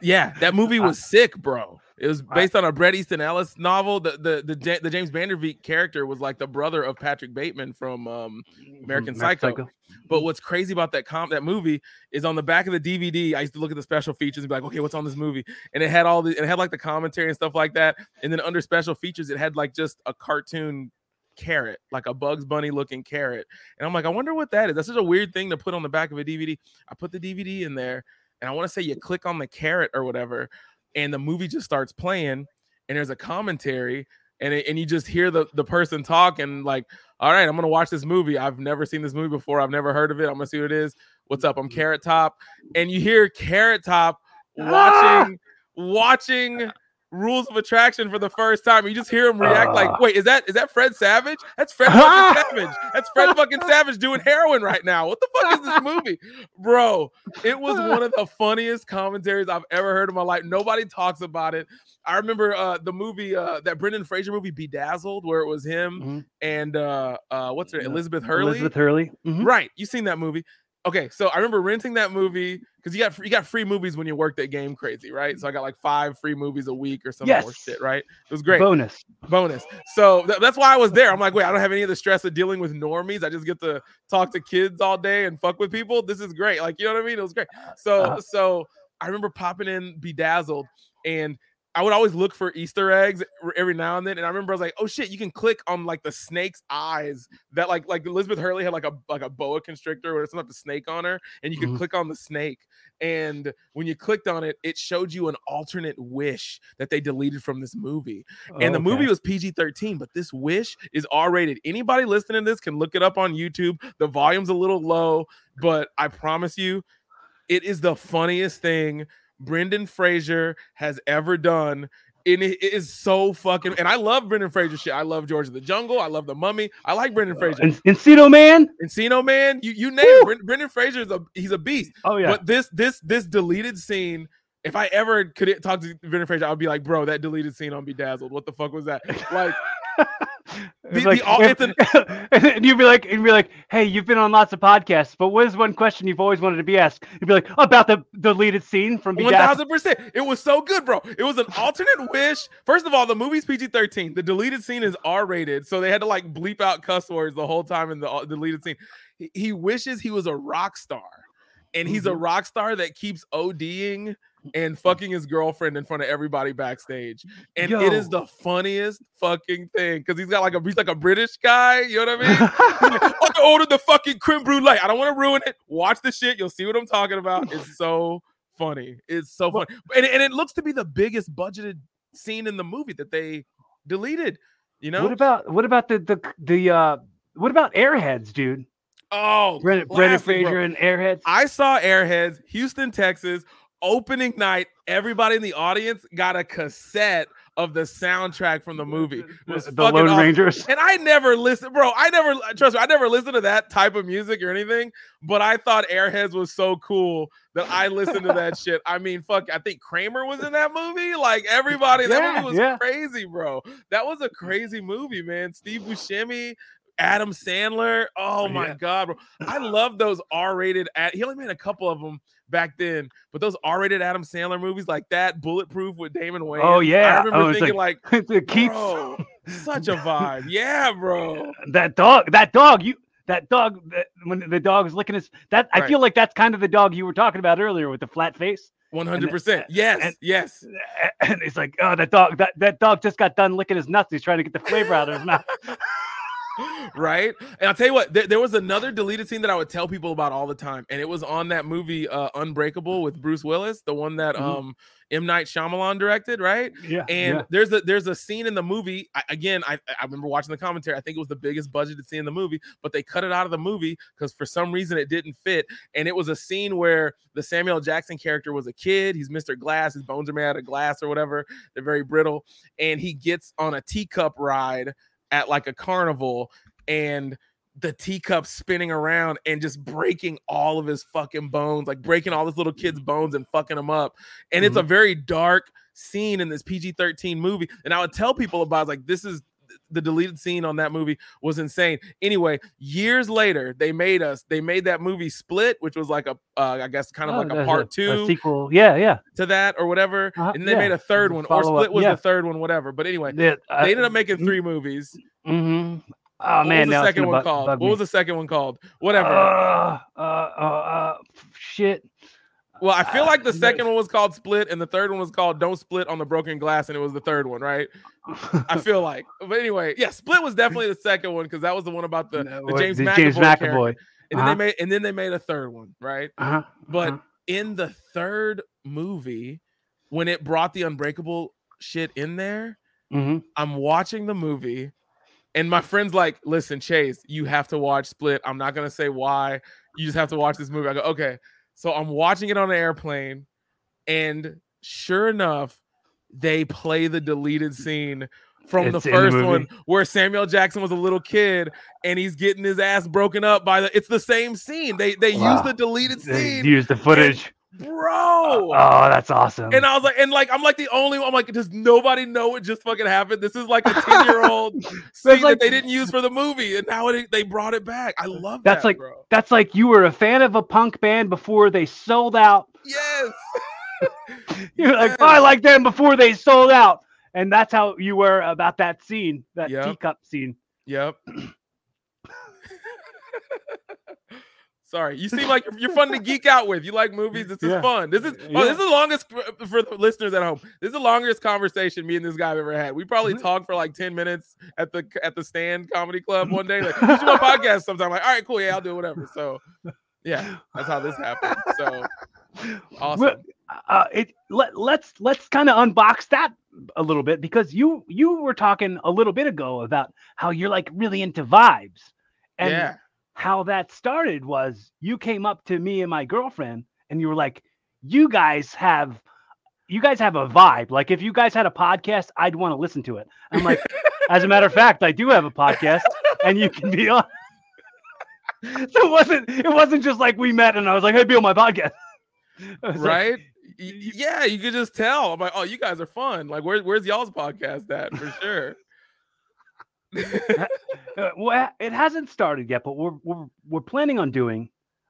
Yeah, that movie was sick, bro. It was based on a Bret Easton Ellis novel. The the the, the James Van Der Beek character was like the brother of Patrick Bateman from um, American Psycho. Psycho. But what's crazy about that comp that movie is on the back of the DVD. I used to look at the special features and be like, okay, what's on this movie? And it had all the it had like the commentary and stuff like that. And then under special features, it had like just a cartoon carrot, like a Bugs Bunny looking carrot. And I'm like, I wonder what that is. That's such a weird thing to put on the back of a DVD. I put the DVD in there, and I want to say you click on the carrot or whatever, and the movie just starts playing, and there's a commentary, and it, and you just hear the the person talk and like, all right, I'm gonna watch this movie. I've never seen this movie before. I've never heard of it. I'm gonna see what it is. What's up? I'm mm-hmm. Carrot Top, and you hear Carrot Top ah! watching watching rules of attraction for the first time. You just hear him react uh, like, wait, is that is that Fred Savage? That's Fred fucking Savage. That's Fred fucking Savage doing heroin right now. What the fuck is this movie? Bro, it was one of the funniest commentaries I've ever heard in my life. Nobody talks about it. I remember uh, the movie uh, that Brendan Fraser movie Bedazzled, where it was him mm-hmm. and uh, uh, what's her Elizabeth Hurley. Elizabeth Hurley, mm-hmm. right? You seen that movie? Okay, so I remember renting that movie because you got you got free movies when you worked at Game Crazy, right? So I got like five free movies a week or some yes. more shit, right? It was great. Bonus, bonus. So th- that's why I was there. I'm like, wait, I don't have any of the stress of dealing with normies. I just get to talk to kids all day and fuck with people. This is great. Like, you know what I mean? It was great. So uh-huh. so I remember popping in Bedazzled and I would always look for Easter eggs every now and then, and I remember I was like, "Oh shit!" You can click on like the snake's eyes. That like like Elizabeth Hurley had like a like a boa constrictor or something like a snake on her, and you could mm-hmm. click on the snake. And when you clicked on it, it showed you an alternate wish that they deleted from this movie. Oh, and the okay. movie was PG thirteen, but this wish is R rated. Anybody listening to this can look it up on YouTube. The volume's a little low, but I promise you, it is the funniest thing Brendan Fraser has ever done. And it is so fucking. And I love Brendan Fraser shit. I love George of the Jungle. I love The Mummy. I like Brendan Fraser. Uh, Encino Man. Encino Man. You you name Brendan, Brendan Fraser is a he's a beast. Oh yeah. But this this this deleted scene. If I ever could talk to Brendan Fraser, I'd be like, bro, that deleted scene on Bedazzled. What the fuck was that? Like. The, like, the, and you'd be like, you'd be like, hey, you've been on lots of podcasts, but what is one question you've always wanted to be asked? You'd be like, about the deleted scene from One thousand percent. It was so good, bro. It was an alternate wish. First of all, the movie's PG thirteen. The deleted scene is R rated, so they had to like bleep out cuss words the whole time in the uh, deleted scene. He, he wishes he was a rock star, and he's mm-hmm. a rock star that keeps ODing and fucking his girlfriend in front of everybody backstage. And Yo. it is the funniest fucking thing because he's got like a he's like a British guy. You know what I mean? like, I ordered the fucking creme brulee. I don't want to ruin it. Watch the shit. You'll see what I'm talking about. It's so funny. It's so funny. And, and it looks to be the biggest budgeted scene in the movie that they deleted. You know? What about what about the the the uh what about Airheads, dude? Oh, Brendan, Brendan Fraser and Airheads. I saw Airheads, Houston, Texas opening night, everybody in the audience got a cassette of the soundtrack from the movie. the Lone awesome. Rangers. And I never listened, bro. I never trust me, I never listened to that type of music or anything, but I thought Airheads was so cool that I listened to that shit. I mean, fuck, I think Kramer was in that movie. Like everybody, yeah, that movie was yeah. crazy, bro. That was a crazy movie, man. Steve Buscemi, Adam Sandler. Oh my yeah. god, bro! I love those R-rated. Ad- he only made a couple of them back then, but those R-rated Adam Sandler movies like that, Bulletproof with Damon oh, Wayans. Oh yeah, I remember oh, thinking like, like the Keith. Bro, such a vibe. Yeah, bro. That dog. That dog. You. That dog. That, when the dog is licking his. That right. I feel like that's kind of the dog you were talking about earlier with the flat face. One hundred percent. Yes. And, yes. And it's like, oh, that dog. That that dog just got done licking his nuts. He's trying to get the flavor out of his mouth. right? And I'll tell you what, there, there was another deleted scene that I would tell people about all the time, and it was on that movie uh, Unbreakable with Bruce Willis, the one that Mhm. um M Night Shyamalan directed, right? Yeah. And yeah. there's a there's a scene in the movie. I, again, I I remember watching the commentary. I think it was the biggest budgeted scene in the movie, but they cut it out of the movie because for some reason it didn't fit. And it was a scene where the Samuel Jackson character was a kid. He's Mr. Glass. His bones are made out of glass or whatever. They're very brittle. And he gets on a teacup ride at like a carnival, and the teacup spinning around and just breaking all of his fucking bones, like breaking all this little kid's bones and fucking them up. And it's mm-hmm. a very dark scene in this PG 13 movie. And I would tell people about like, this is the deleted scene on that movie was insane. Anyway, years later, they made us, they made that movie Split, which was like a, uh, I guess, kind of Oh, like a part two sequel. Yeah, yeah. to that or whatever. Uh-huh, And they yeah. made a third one, or Split was yeah. the third one, whatever. But anyway, Yeah, uh, they ended up making mm, three movies. mhm. Oh what man, was the second one bu- called? What was the second one called? Whatever. Uh, uh, uh, uh, shit. Well, I feel like the second one was called Split, and the third one was called Don't Split on the Broken Glass, and it was the third one, right? I feel like. But anyway, yeah, Split was definitely the second one because that was the one about the, No, the James the McAvoy. James. McAvoy. And then Uh-huh. they made and then they made a third one, right? Uh-huh. But uh-huh. in the third movie, when it brought the Unbreakable shit in there, Mhm. I'm watching the movie, and my friend's like, "Listen, Chase, you have to watch Split. I'm not gonna say why. You just have to watch this movie." I go, "Okay." So I'm watching it on an airplane, and sure enough, they play the deleted scene from It's the in the first one where Samuel Jackson was a little kid and he's getting his ass broken up by the. It's the same scene. They they use the deleted They scene, use the footage. Bro. Oh, that's awesome. And I was like, and like, I'm like the only one. I'm like, does nobody know what just fucking happened? This is like a 10 year old scene like- that they didn't use for the movie, and now it, they brought it back. I love that. That's that, like- bro. that's like you were a fan of a punk band before they sold out. Yes, You're like, oh, I like them before they sold out. And that's how you were about that scene, that Yep. teacup scene. yep. Sorry, you seem like you're, you're fun to geek out with. You like movies. This is Yeah. fun. This is oh, Yeah. this is the longest for the listeners at home. This is the longest conversation me and this guy have ever had. We probably Mhm. talked for like ten minutes at the at the Stand Comedy Club one day. Like, should do a podcast sometime. Like, all right, cool, yeah, I'll do whatever. So, yeah, that's how this happened. So awesome. Uh, it let let's let's kind of unbox that a little bit because you you were talking a little bit ago about how you're like really into vibes and yeah. How that started was you came up to me and my girlfriend and you were like you guys have you guys have a vibe like if you guys had a podcast i'd want to listen to it i'm like as a matter of fact i do have a podcast and you can be on so it wasn't it wasn't just like we met and i was like hey be on my podcast like, right? Y- yeah, you could just tell. I'm like, oh, you guys are fun. Like, where's where's y'all's podcast at for sure? Uh, well, it hasn't started yet, but we're we're we're planning on doing.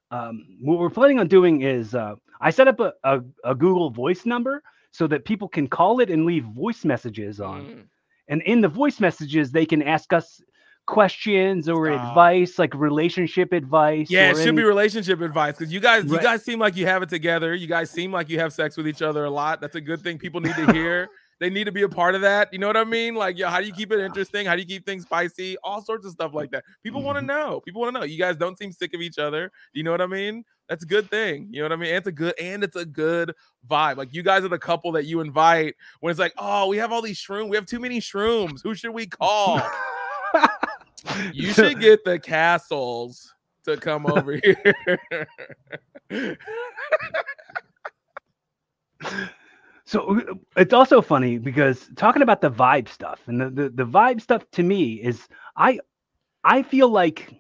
Um, what we're planning on doing is uh, I set up a, a, a Google Voice number so that people can call it and leave voice messages on, Mm. and in the voice messages they can ask us questions or Stop. advice, like relationship advice. Yeah, or it should any- be relationship advice because you guys, you Right. guys seem like you have it together. You guys seem like you have sex with each other a lot. That's a good thing. People need to hear. They need to be a part of that. You know what I mean? Like, yo, how do you keep it interesting? How do you keep things spicy? All sorts of stuff like that. People want to Mhm. know. People want to know. You guys don't seem sick of each other. You know what I mean? That's a good thing. You know what I mean? And it's a good and it's a good vibe. Like you guys are the couple that you invite when it's like, oh, we have all these shrooms. We have too many shrooms. Who should we call? You should get the castles to come over here. So it's also funny because talking about the vibe stuff and the, the, the vibe stuff to me is I I feel like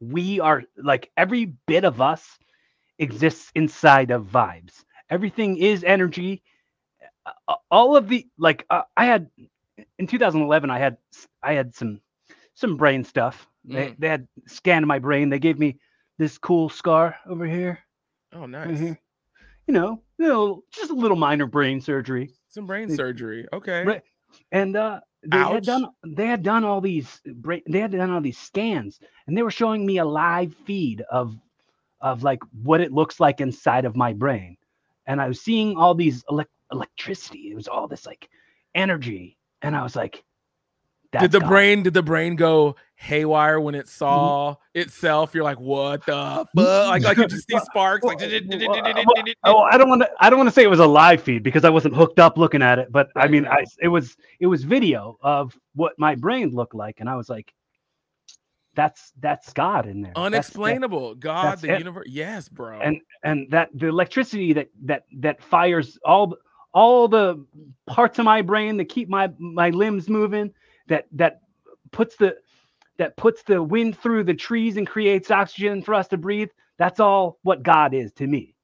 we are like every bit of us exists inside of vibes. Everything is energy. All of the like uh, I had in 2011 I had I had some some brain stuff. They, Mm. they had scanned my brain. They gave me this cool scar over here. oh, nice. Mhm. You know, you know, just a little minor brain surgery. Some brain surgery. Okay. And uh they Ouch. had done they had done all these brain they had done all these scans and they were showing me a live feed of of like what it looks like inside of my brain. And I was seeing all these elec- electricity. It was all this like energy. And I was like, That's did the brain did the brain go haywire when it saw mm-hmm. itself? You're like, what the mm-hmm. fuck? Like, like you just see sparks. Like, Oh, I don't want to. I don't want to say it was a live feed because I wasn't hooked up looking at it. But I mean. I it was it was video of what my brain looked like, and I was like, "That's that's God in there." That's- that- unexplainable. God, that's the it. universe. Yes, bro. and and that the electricity that that that fires all all the parts of my brain that keep my my limbs moving that that puts the that puts the wind through the trees and creates oxygen for us to breathe that's all what god is to me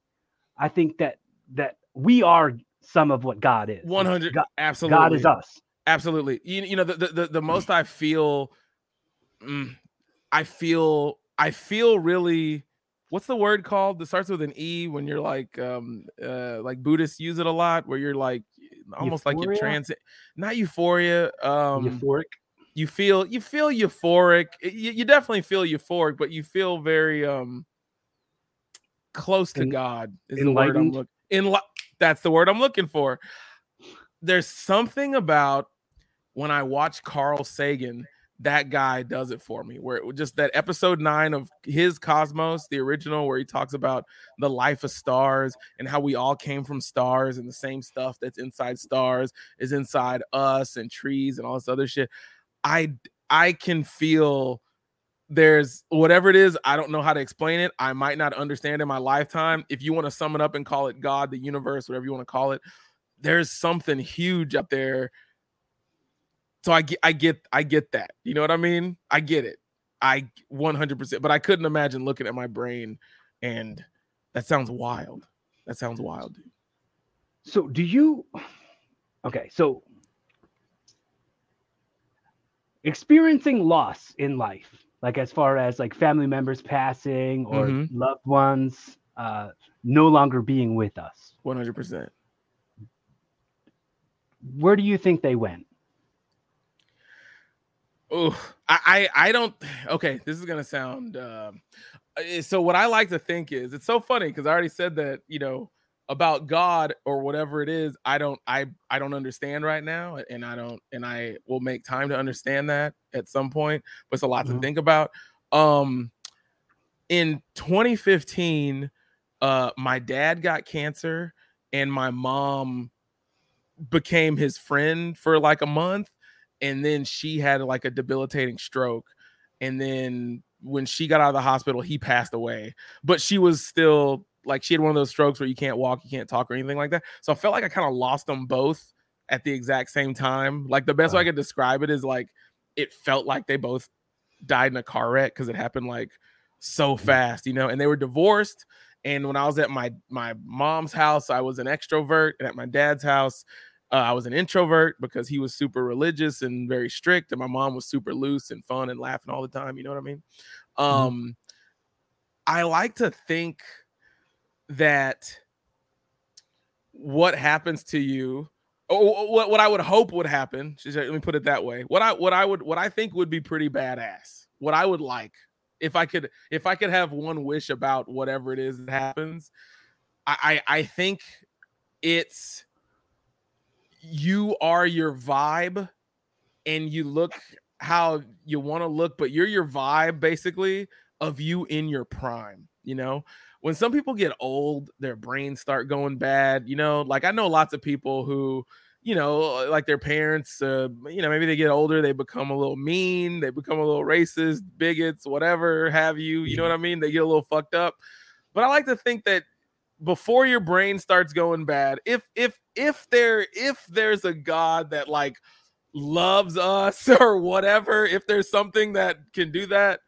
i think that that we are some of what god is 100 god, absolutely. god is us Absolutely. You, you know, the, the the the most I feel, mm, I feel, I feel really. What's the word called that starts with an E when you're like, um, uh, like Buddhists use it a lot, where you're like, almost like you're transit, not euphoria. Um, euphoric you feel you feel euphoric. You, you definitely feel euphoric, but you feel very um close to En- God. Is the word I'm enlightened? looking. In that's the word I'm looking for. There's something about when I watch Carl Sagan, that guy does it for me. Where it, just that episode nine of his Cosmos, the original, where he talks about the life of stars and how we all came from stars and the same stuff that's inside stars is inside us and trees and all this other shit. I I can feel there's whatever it is, I don't know how to explain it. I might not understand in my lifetime. If you want to sum it up and call it God, the universe, whatever you want to call it, there's something huge up there. So I get I get I get that. You know what I mean? I get it. I 100%, but I couldn't imagine looking at my brain and that sounds wild. That sounds wild, dude. so do you okay so experiencing loss in life like as far as like family members passing or Mhm. loved ones uh no longer being with us 100%. where do you think they went Oh, I, I I don't. Okay, this is gonna sound. Um, uh, so what I like to think is it's so funny because I already said that you know about God or whatever it is. I don't I I don't understand right now, and I don't and I will make time to understand that at some point. But it's a lot Mhm. to think about. Um, in 2015, uh, my dad got cancer, and my mom became his friend for like a month and then she had like a debilitating stroke and then when she got out of the hospital he passed away but she was still like she had one of those strokes where you can't walk you can't talk or anything like that so i felt like i kind of lost them both at the exact same time like the best way i could describe it is like it felt like they both died in a car wreck because it happened like so mm-hmm. fast you know and they were divorced and when i was at my my mom's house i was an extrovert and at my dad's house uh, I was an introvert because he was super religious and very strict, and my mom was super loose and fun and laughing all the time. You know what I mean? Um, I like to think that what happens to you, or what what I would hope would happen. Let me put it that way. What I what I would what I think would be pretty badass. What I would like if I could if I could have one wish about whatever it is that happens. I I, I think it's you are your vibe and you look how you want to look, but you're your vibe basically of you in your prime, you know? When some people get old, their brains start going bad, you know, like I know lots of people who, you know, like their parents, uh, you know, maybe they get older, they become a little mean, they become a little racist, bigots, whatever have you, you know what I mean? They get a little fucked up. But I like to think that before your brain starts going bad if if if there if there's a god that like loves us or whatever if there's something that can do that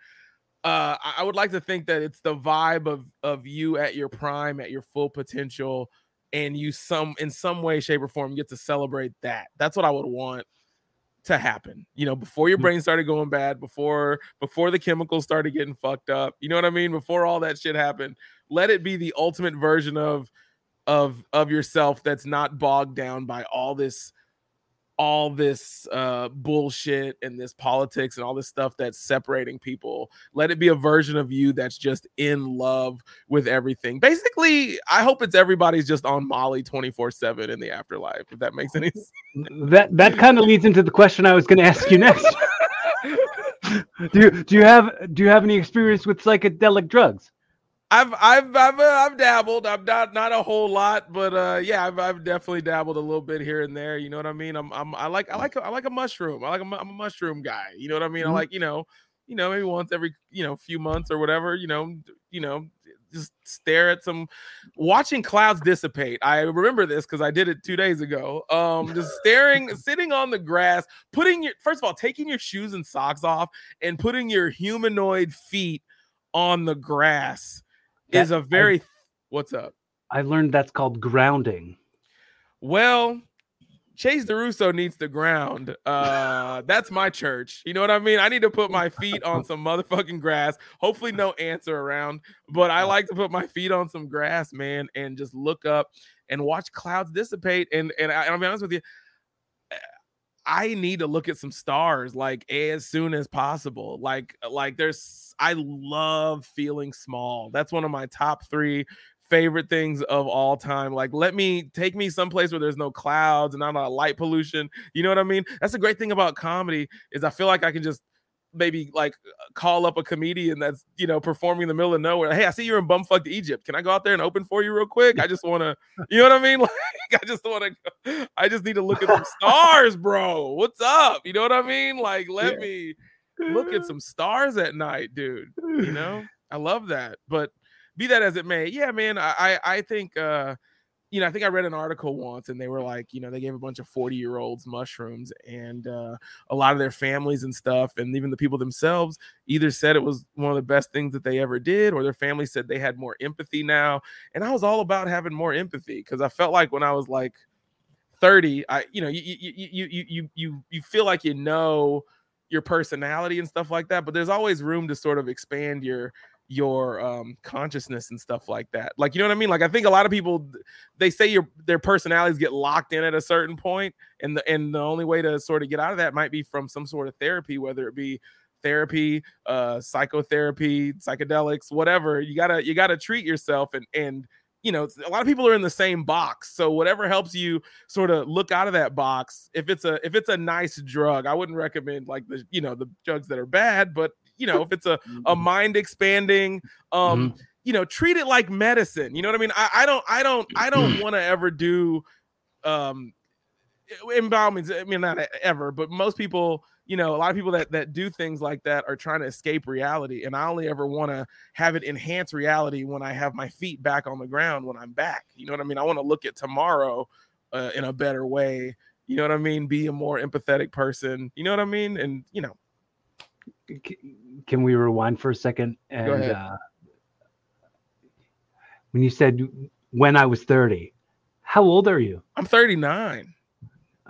uh I, would like to think that it's the vibe of of you at your prime at your full potential and you some in some way shape or form get to celebrate that that's what i would want to happen you know before your Mm. brain started going bad before before the chemicals started getting fucked up you know what i mean before all that shit happened let it be the ultimate version of of of yourself that's not bogged down by all this all this uh, bullshit and this politics and all this stuff that's separating people. Let it be a version of you that's just in love with everything. Basically, I hope it's everybody's just on Molly 24 7 in the afterlife, if that makes any sense. That that kind of leads into the question I was going to ask you next. do you do you have do you have any experience with psychedelic drugs? I've I've I've uh, I've dabbled. I'm not not a whole lot, but uh, yeah, I've I've definitely dabbled a little bit here and there. You know what I mean? I'm I'm I like I like I like a mushroom. I like a, I'm a mushroom guy. You know what I mean? Mm-hmm. I like you know you know maybe once every you know few months or whatever. You know you know just stare at some watching clouds dissipate. I remember this because I did it two days ago. Um, just staring, sitting on the grass, putting your first of all, taking your shoes and socks off and putting your humanoid feet on the grass that, is a very I, what's up? I learned that's called grounding. Well, Chase DeRusso needs to ground. Uh, that's my church. You know what I mean? I need to put my feet on some motherfucking grass. Hopefully, no ants are around. But I like to put my feet on some grass, man, and just look up and watch clouds dissipate. And and I, I'll be honest with you, I need to look at some stars like as soon as possible. Like uh, like there's I love feeling small. That's one of my top 3 favorite things of all time. Like, let me take me someplace where there's no clouds and I'm not a lot of light pollution. You know what I mean? That's the great thing about comedy is I feel like I can just maybe like call up a comedian that's you know performing in the middle of nowhere. Hey, I see you're in bumfuck Egypt. Can I go out there and open for you real quick? I just want to, you know what I mean? Like, I just want to, I just need to look at some stars, bro. What's up? You know what I mean? Like, let yeah. me look at some stars at night, dude. You know, I love that. But be that as it may, yeah, man, I I think uh you know, I think I read an article once and they were like, you know, they gave a bunch of 40 year olds mushrooms and uh, a lot of their families and stuff, and even the people themselves either said it was one of the best things that they ever did, or their family said they had more empathy now. And I was all about having more empathy because I felt like when I was like 30, I, you know, you, you, you, you, you, you, you feel like you know your personality and stuff like that, but there's always room to sort of expand your your um consciousness and stuff like that. Like you know what i mean? Like i think a lot of people they say your their personalities get locked in at a certain point and the and the only way to sort of get out of that might be from some sort of therapy whether it be therapy uh psychotherapy psychedelics whatever. You gotta you gotta treat yourself and and you know a lot of people are in the same box. So whatever helps you sort of look out of that box if it's a if it's a nice drug i wouldn't recommend like the you know the drugs that are bad but you know if it's a, a mm-hmm. mind expanding um mm-hmm. you know treat it like medicine. You know what i mean? I, I don't i don't i don't want to ever do um means i mean not ever but most people you know a lot of people that that do things like that are trying to escape reality and i only ever want to have it enhance reality when i have my feet back on the ground when i'm back. You know what i mean? I want to look at tomorrow uh, in a better way. You know what i mean? Be a more empathetic person. You know what i mean? And you know can we rewind for a second? And uh, when you said when I was 30, how old are you? I'm 39.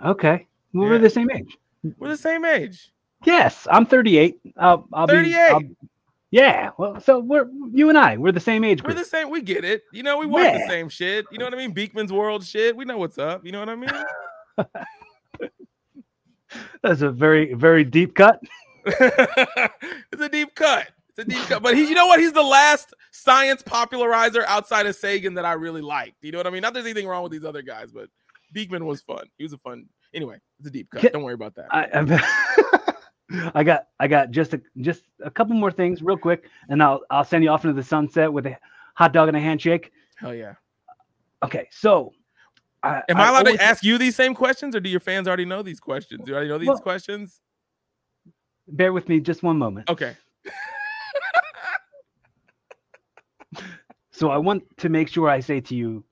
Okay. Well, yeah. We're the same age. We're the same age. Yes, I'm 38. I'll, I'll 38. Be, I'll, yeah. Well, so we're you and I, we're the same age group. We're the same. We get it. You know, we watch yeah. the same shit. You know what I mean? Beakman's World shit. We know what's up. You know what I mean? That's a very, very deep cut. it's a deep cut. It's a deep cut. But he, you know what? He's the last science popularizer outside of Sagan that I really liked. You know what I mean? Not there's anything wrong with these other guys, but Beakman was fun. He was a fun. Anyway, it's a deep cut. Don't worry about that. I, I got I got just a just a couple more things real quick, and I'll I'll send you off into the sunset with a hot dog and a handshake. Hell yeah. Okay, so I, am I, I allowed to ask you these same questions, or do your fans already know these questions? Do you already know these well, questions? Bear with me just one moment. Okay. so I want to make sure I say to you,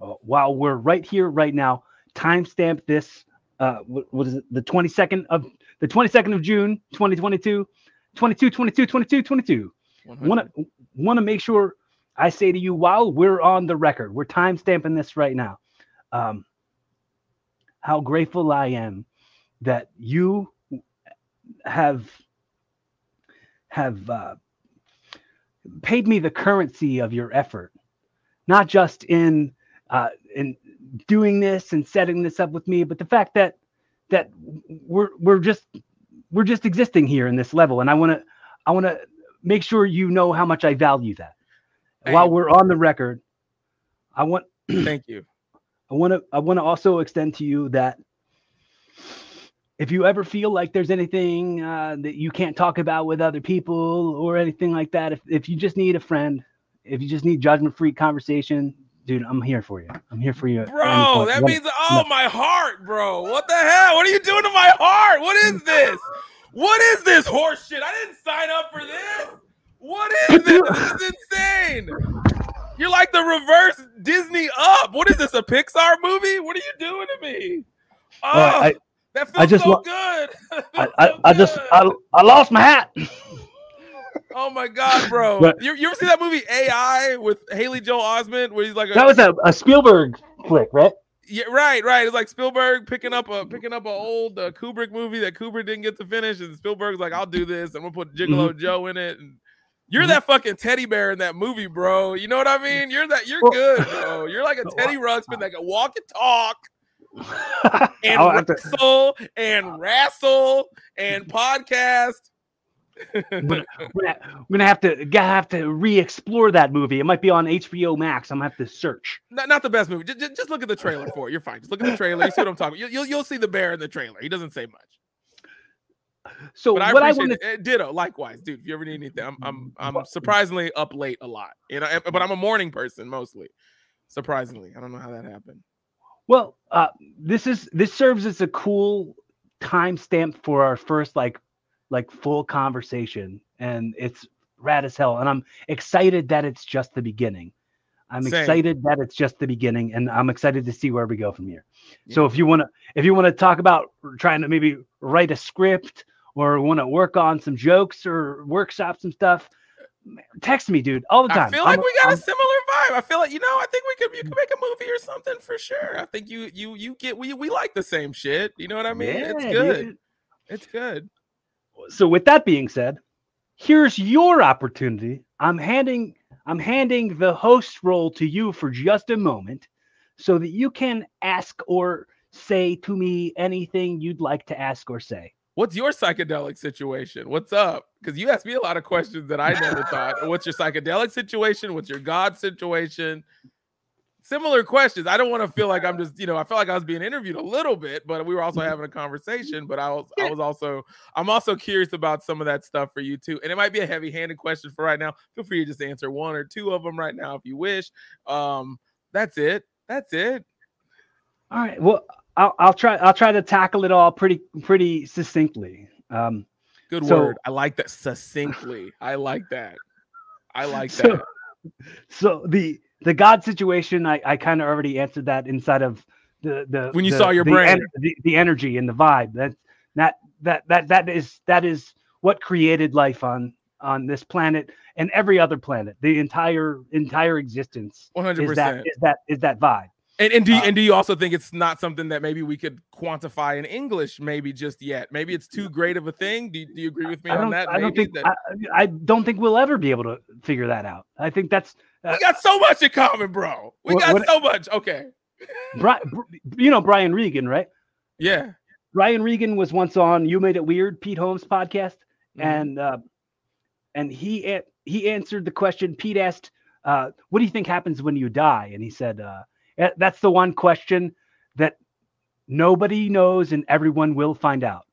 uh, while we're right here, right now, timestamp this. Uh, what, what is it? The 22nd of the 22nd of June, 2022, 22, 22, 22, 22. Want to want to make sure I say to you while we're on the record, we're timestamping this right now. Um, how grateful I am that you have have uh, paid me the currency of your effort, not just in uh, in doing this and setting this up with me, but the fact that that we're we're just we're just existing here in this level, and I want to I want to make sure you know how much I value that. Hey. While we're on the record, I want Thank you. I want to I want to also extend to you that if you ever feel like there's anything uh, that you can't talk about with other people or anything like that, if, if you just need a friend, if you just need judgment free conversation, dude, I'm here for you. I'm here for you. Bro, that What- means oh my heart, bro. What the hell? What are you doing to my heart? What is this? What is this horse shit? I didn't sign up for this. What is this? This is insane. You're like the reverse Disney up. What is this? A Pixar movie? What are you doing to me? Oh, Well, I, that feels I just so wa- good. I, I, so I just. I, I lost my hat. oh my god, bro. But- you, you ever see that movie AI with Haley Joel Osment where he's like a, That was a, a Spielberg flick, right? Yeah, right, right. It's like Spielberg picking up a picking up an old uh, Kubrick movie that Kubrick didn't get to finish, and Spielberg's like, "I'll do this. I'm gonna put Gigolo Mm-hmm. Joe in it." And you're Mhm. that fucking teddy bear in that movie, bro. You know what I mean? You're that. You're Well- good, bro. You're like a Teddy Ruxpin that can walk and talk and I'll to- wrestle and wrestle and podcast. I'm gonna, I'm gonna- have to have to re-explore that movie. It might be on HBO Max. I'm gonna have to search. not, not the best movie. Just, just, just look at the trailer for it. You're fine. Just look at the trailer. You see what I'm talking. About. You'll, you'll see the bear in the trailer. He doesn't say much. So But I what I appreciate want to it. Uh, Ditto, likewise, dude. If you ever need anything, I'm I'm I'm surprisingly up late a lot. You know, but I'm a morning person mostly. Surprisingly, I don't know how that happened. Well, uh, this is this serves as a cool timestamp for our first like like full conversation, and it's rad as hell. And I'm excited that it's just the beginning. I'm Same. excited that it's just the beginning, and I'm excited to see where we go from here. So if you want to, if you want to talk about trying to maybe write a script or want to work on some jokes or workshop some stuff, text me, dude, all the time. I feel like I'm- we got a I'm- similar vibe. I feel like you know. I think we could you could make a movie or something for sure. I think you you you get we we like the same shit. You know what I mean? Yeah, it's good. dude. It's good. So with that being said, here's your opportunity. I'm handing I'm handing the host role to you for just a moment so that you can ask or say to me anything you'd like to ask or say. What's your psychedelic situation? What's up? Because you asked me a lot of questions that I never thought. What's your psychedelic situation? What's your God situation? Similar questions. I don't want to feel like I'm just, you know, I felt like I was being interviewed a little bit, but we were also having a conversation. But I was, I was also, I'm also curious about some of that stuff for you too. And it might be a heavy-handed question for right now. Feel free to just answer one or two of them right now if you wish. Um, that's it. That's it. All right. Well, I'll, I'll try. I'll try to tackle it all pretty pretty succinctly. Um, Good So- word. I like that succinctly. I like that. I like So- that. so the the God situation, I, I kind of already answered that inside of the the When you the- saw your the brain. the, the energy and the vibe. That that that that that is that is what created life on on this planet and every other planet. The entire entire existence One hundred is that is that is that vibe. And and do you, Uh, and do you also think it's not something that maybe we could quantify in English? Maybe just yet. Maybe it's too great of a thing. Do you, do you agree with me on that? I don't Maybe think that- I, I don't think we'll ever be able to figure that out. I think that's we got so much in common, bro. We What- got what- so much. Okay. Bri- you know Brian Regan, right? Yeah. Brian Regan was once on You Made It Weird, Pete Holmes podcast, Mhm. and uh, and he he answered the question. Pete asked, uh, "What do you think happens when you die?" And he said, uh, "Eh, "That's the one question that nobody knows and everyone will find out."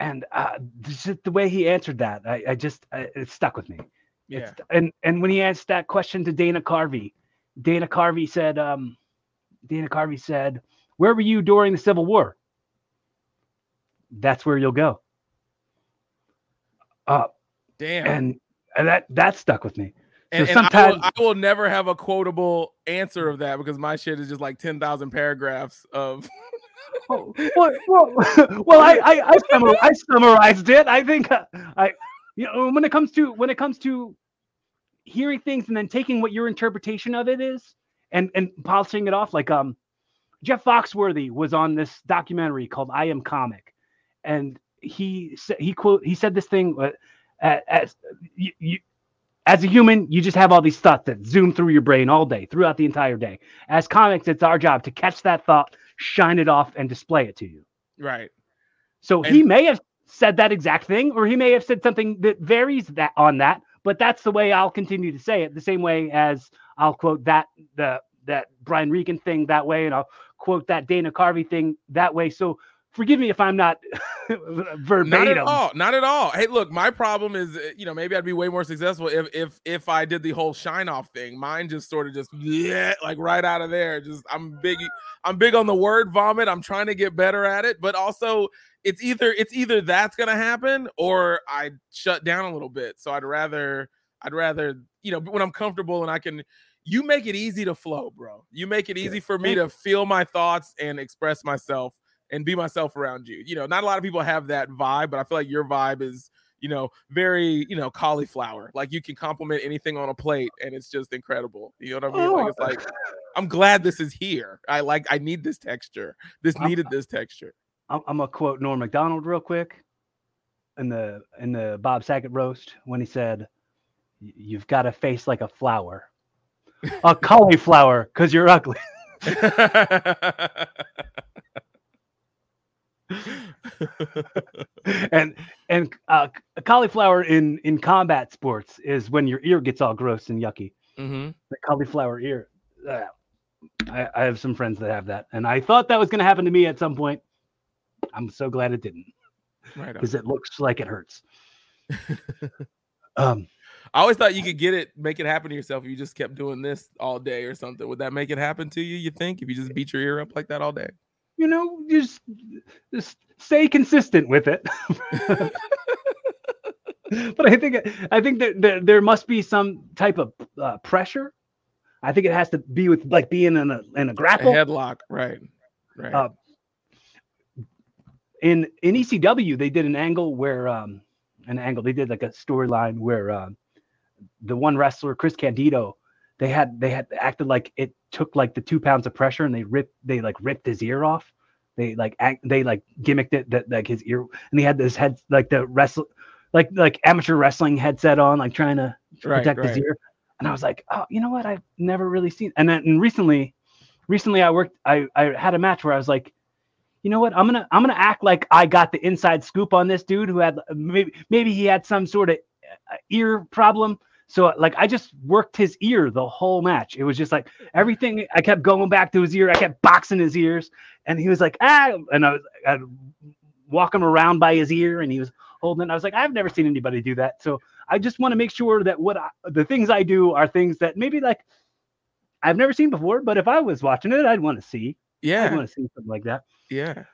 And uh, just the way he answered that, I, I just I, it stuck with me. yeah. It's- and and when he asked that question to Dana Carvey, Dana Carvey said, um, Dana Carvey said, "Where were you during the Civil War?" That's where you'll go. Uh, Damn. and and that that stuck with me. And, so and I, will, I will never have a quotable answer of that because my shit is just like ten thousand paragraphs of. Oh, well, well, well, I I, I, summar, I summarized it. I think uh, I, you know, when it comes to when it comes to hearing things and then taking what your interpretation of it is and and polishing it off, like um, Jeff Foxworthy was on this documentary called "I Am Comic," and he said he quote he said this thing uh, as you, you as a human, you just have all these thoughts that zoom through your brain all day, throughout the entire day. As comics, it's our job to catch that thought, shine it off and display it to you. Right. So And- he may have said that exact thing, or he may have said something that varies that on that. But that's the way I'll continue to say it. The same way as I'll quote that the that Brian Regan thing that way, and I'll quote that Dana Carvey thing that way. So forgive me if I'm not verbatim. Not at all. Not at all. Hey, look, my problem is, uh, you know, maybe I'd be way more successful if if if I did the whole shine off thing. Mine just sort of just yeah, like right out of there. Just I'm big. I'm big on the word vomit. I'm trying to get better at it, but also it's either it's either that's gonna happen or I shut down a little bit. So I'd rather I'd rather you know when I'm comfortable and I can. You make it easy to flow, bro. You make it easy for me to feel my thoughts and express myself and be myself around you. You know, not a lot of people have that vibe, but I feel like your vibe is, you know, very, you know, cauliflower. Like you can compliment anything on a plate and it's just incredible. You know what I mean? Like oh. it's Oh. like I'm glad this is here. I like I need this texture. This needed this texture. I'm, I'm gonna quote Norm Macdonald real quick in the in the Bob Saget roast when he said, "You've got a face like a flower, a cauliflower, because you're ugly." and and uh, cauliflower in in combat sports is when your ear gets all gross and yucky. hmm The cauliflower ear. Uh, I, I have some friends that have that, and I thought that was going to happen to me at some point. I'm so glad it didn't Right. because it looks like it hurts. um, I always thought you could get it, make it happen to yourself if you just kept doing this all day or something. Would that make it happen to you? You think if you just beat your ear up like that all day? You know, just just stay consistent with it. but I think I think that there, there must be some type of uh, pressure. I think it has to be with like being in a in a grapple A headlock, right? Right. Uh, in in ECW, they did an angle where um an angle they did like a storyline where um the one wrestler Chris Candido they had they had acted like it took like the two pounds of pressure and they ripped they like ripped his ear off. They like act, they like gimmicked it that like his ear and he had this head like the wrestle like like amateur wrestling headset on like trying to Right, protect his ear. And I was like, oh, you know what? I've never really seen. And then and recently, recently I worked. I I had a match where I was like, you know what? I'm gonna I'm gonna act like I got the inside scoop on this dude who had maybe maybe he had some sort of uh, ear problem. So like I just worked his ear the whole match. It was just like everything. I kept going back to his ear. I kept boxing his ears, and he was like ah, and I was I'd walk him around by his ear, and he was holding. it. I was like, I've never seen anybody do that. So I just want to make sure that what I, the things I do are things that maybe like I've never seen before. But if I was watching it, I'd want to see. Yeah, I'd want to see something like that. Yeah.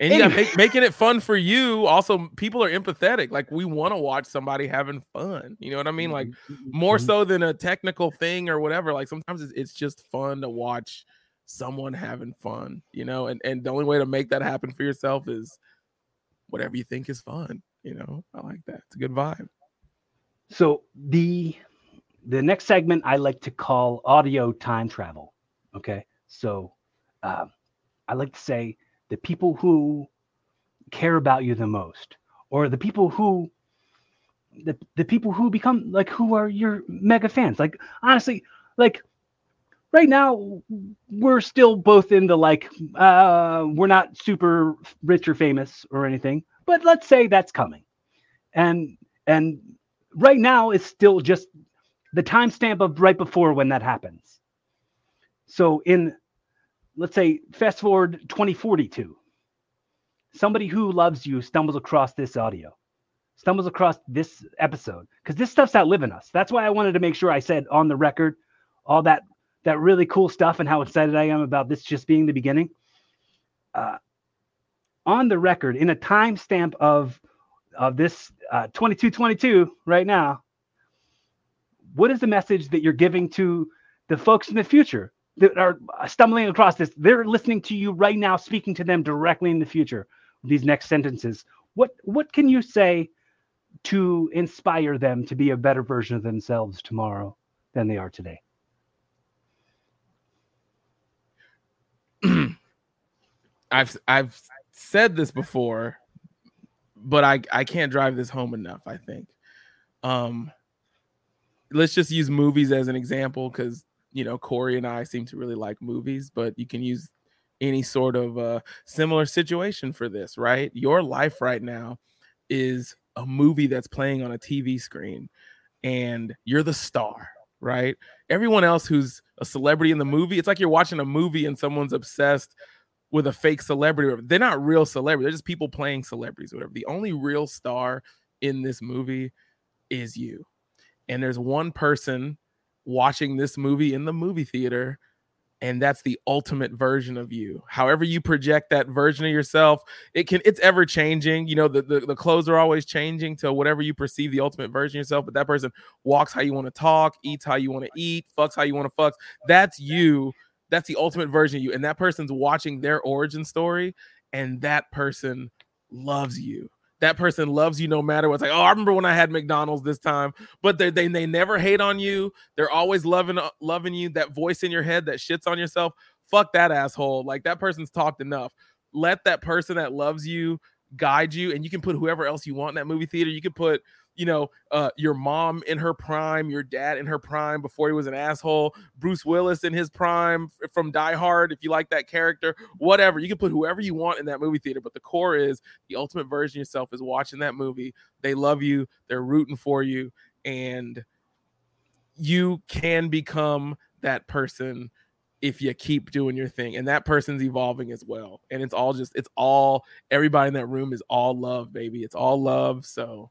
And yeah, make, making it fun for you. Also, people are empathetic. Like we want to watch somebody having fun. You know what I mean? Like more Mhm. so than a technical thing or whatever. Like sometimes it's, it's just fun to watch someone having fun. You know, and and the only way to make that happen for yourself is whatever you think is fun. You know, I like that. It's a good vibe. So the the next segment I like to call audio time travel. Okay, so um, I like to say the people who care about you the most, or the people who the the people who become like who are your mega fans. Like honestly, like right now we're still both in the like uh we're not super rich or famous or anything, but let's say that's coming, and and right now is still just the timestamp of right before when that happens. So in let's say fast forward 2042, somebody who loves you stumbles across this audio, stumbles across this episode, because this stuff's outliving us. That's why I wanted to make sure I said on the record all that that really cool stuff and how excited I am about this just being the beginning. Uh, on the record, in a timestamp of of this uh, 2222 right now, what is the message that you're giving to the folks in the future that are stumbling across this? They're listening to you right now, speaking to them directly in the future. These next sentences. What what can you say to inspire them to be a better version of themselves tomorrow than they are today? I've I've said this before, but I I can't drive this home enough. I think. Um, let's just use movies as an example because you know Corey and I seem to really like movies, but you can use any sort of uh, similar situation for this, right? Your life right now is a movie that's playing on a TV screen and you're the star, right? Everyone else who's a celebrity in the movie, it's like you're watching a movie and someone's obsessed with a fake celebrity. They're not real celebrities, they're just people playing celebrities, whatever. The only real star in this movie is you. And there's one person watching this movie in the movie theater and that's the ultimate version of you. However you project that version of yourself it can it's ever changing. You know the, the, the clothes are always changing to whatever you perceive the ultimate version of yourself but that person walks how you want to talk eats how you want to eat fucks how you want to fuck that's you. That's the ultimate version of you and that person's watching their origin story and that person loves you that person loves you no matter what. It's like, oh, I remember when I had McDonald's this time, but they they, they never hate on you. They're always loving uh, loving you. That voice in your head that shits on yourself, fuck that asshole. Like that person's talked enough. Let that person that loves you guide you, and you can put whoever else you want in that movie theater. You can put you know, uh, your mom in her prime, your dad in her prime before he was an asshole, Bruce Willis in his prime from Die Hard, if you like that character, whatever. You can put whoever you want in that movie theater, but the core is the ultimate version of yourself is watching that movie. They love you, they're rooting for you, and you can become that person if you keep doing your thing and that person's evolving as well and it's all just it's all everybody in that room is all love baby it's all love so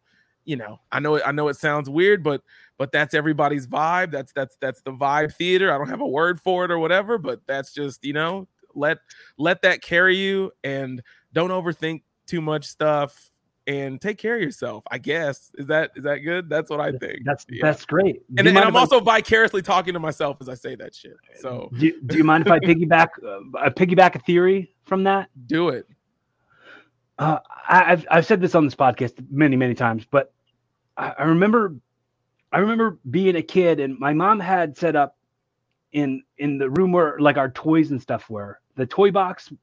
you know, I know I know it sounds weird, but but that's everybody's vibe. That's that's that's the vibe theater. I don't have a word for it or whatever, but that's just, you know, let let that carry you and don't overthink too much stuff and take care of yourself. I guess is that is that good? That's what I think. That's yeah. that's great. And, and I'm also I... vicariously talking to myself as I say that shit. So do, do you mind if I piggyback uh, piggyback a theory from that? Do it. Uh, I, have I've said this on this podcast many many times, but I, I remember I remember being a kid and my mom had set up in in the room where like our toys and stuff were. The toy box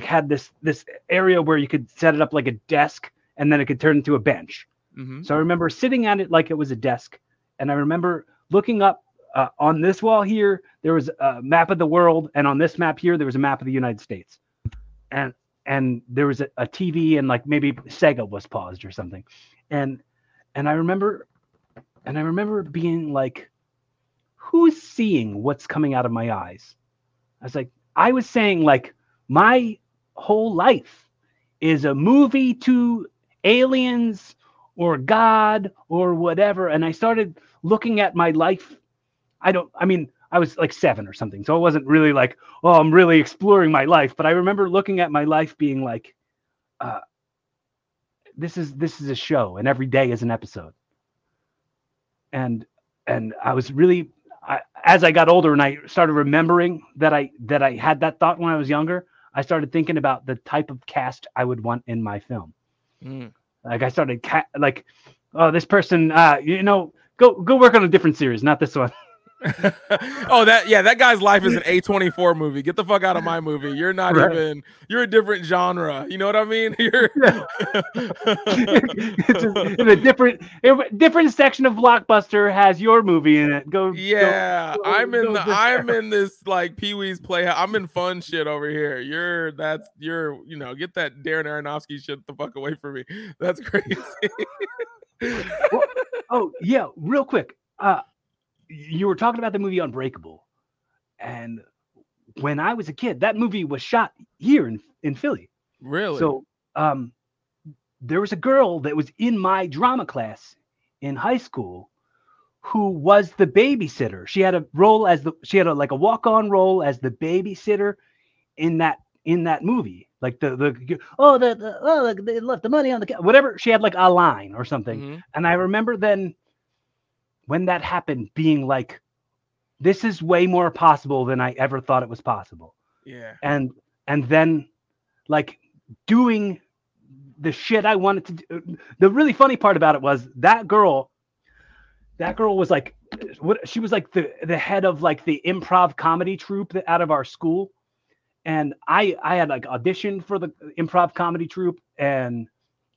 had this this area where you could set it up like a desk and then it could turn into a bench. Mm-hmm. So I remember sitting at it like it was a desk, and I remember looking up uh, on this wall here. There was a map of the world, and on this map here there was a map of the United States, and and there was a, a TV and like maybe Sega was paused or something, and and I remember, and I remember being like, who's seeing what's coming out of my eyes? I was like, I was saying like my whole life is a movie to aliens or God or whatever. And I started looking at my life. I don't, I mean, I was like seven or something. So I wasn't really like, oh, I'm really exploring my life. But I remember looking at my life being like, uh, this is this is a show and every day is an episode and and i was really I, as i got older and i started remembering that i that i had that thought when i was younger i started thinking about the type of cast i would want in my film mm. like i started ca- like oh this person uh you know go go work on a different series not this one oh, that yeah, that guy's life is an A24 movie. Get the fuck out of my movie. You're not right. even you're a different genre. You know what I mean? You're in a different different section of Blockbuster has your movie in it. Go Yeah, go, go, I'm in the I'm in this like Pee-wee's Playhouse. I'm in fun shit over here. You're that's you're you know, get that Darren Aronofsky shit the fuck away from me. That's crazy. well, oh, yeah, real quick. Uh you were talking about the movie Unbreakable, and when I was a kid, that movie was shot here in in Philly. Really? So, um, there was a girl that was in my drama class in high school who was the babysitter. She had a role as the she had a like a walk on role as the babysitter in that in that movie. Like the the oh the, the oh they left the money on the whatever she had like a line or something. Mm-hmm. And I remember then when that happened being like this is way more possible than i ever thought it was possible. Yeah. And and then like doing the shit i wanted to do the really funny part about it was that girl that girl was like what she was like the the head of like the improv comedy troupe out of our school. And i i had like auditioned for the improv comedy troupe and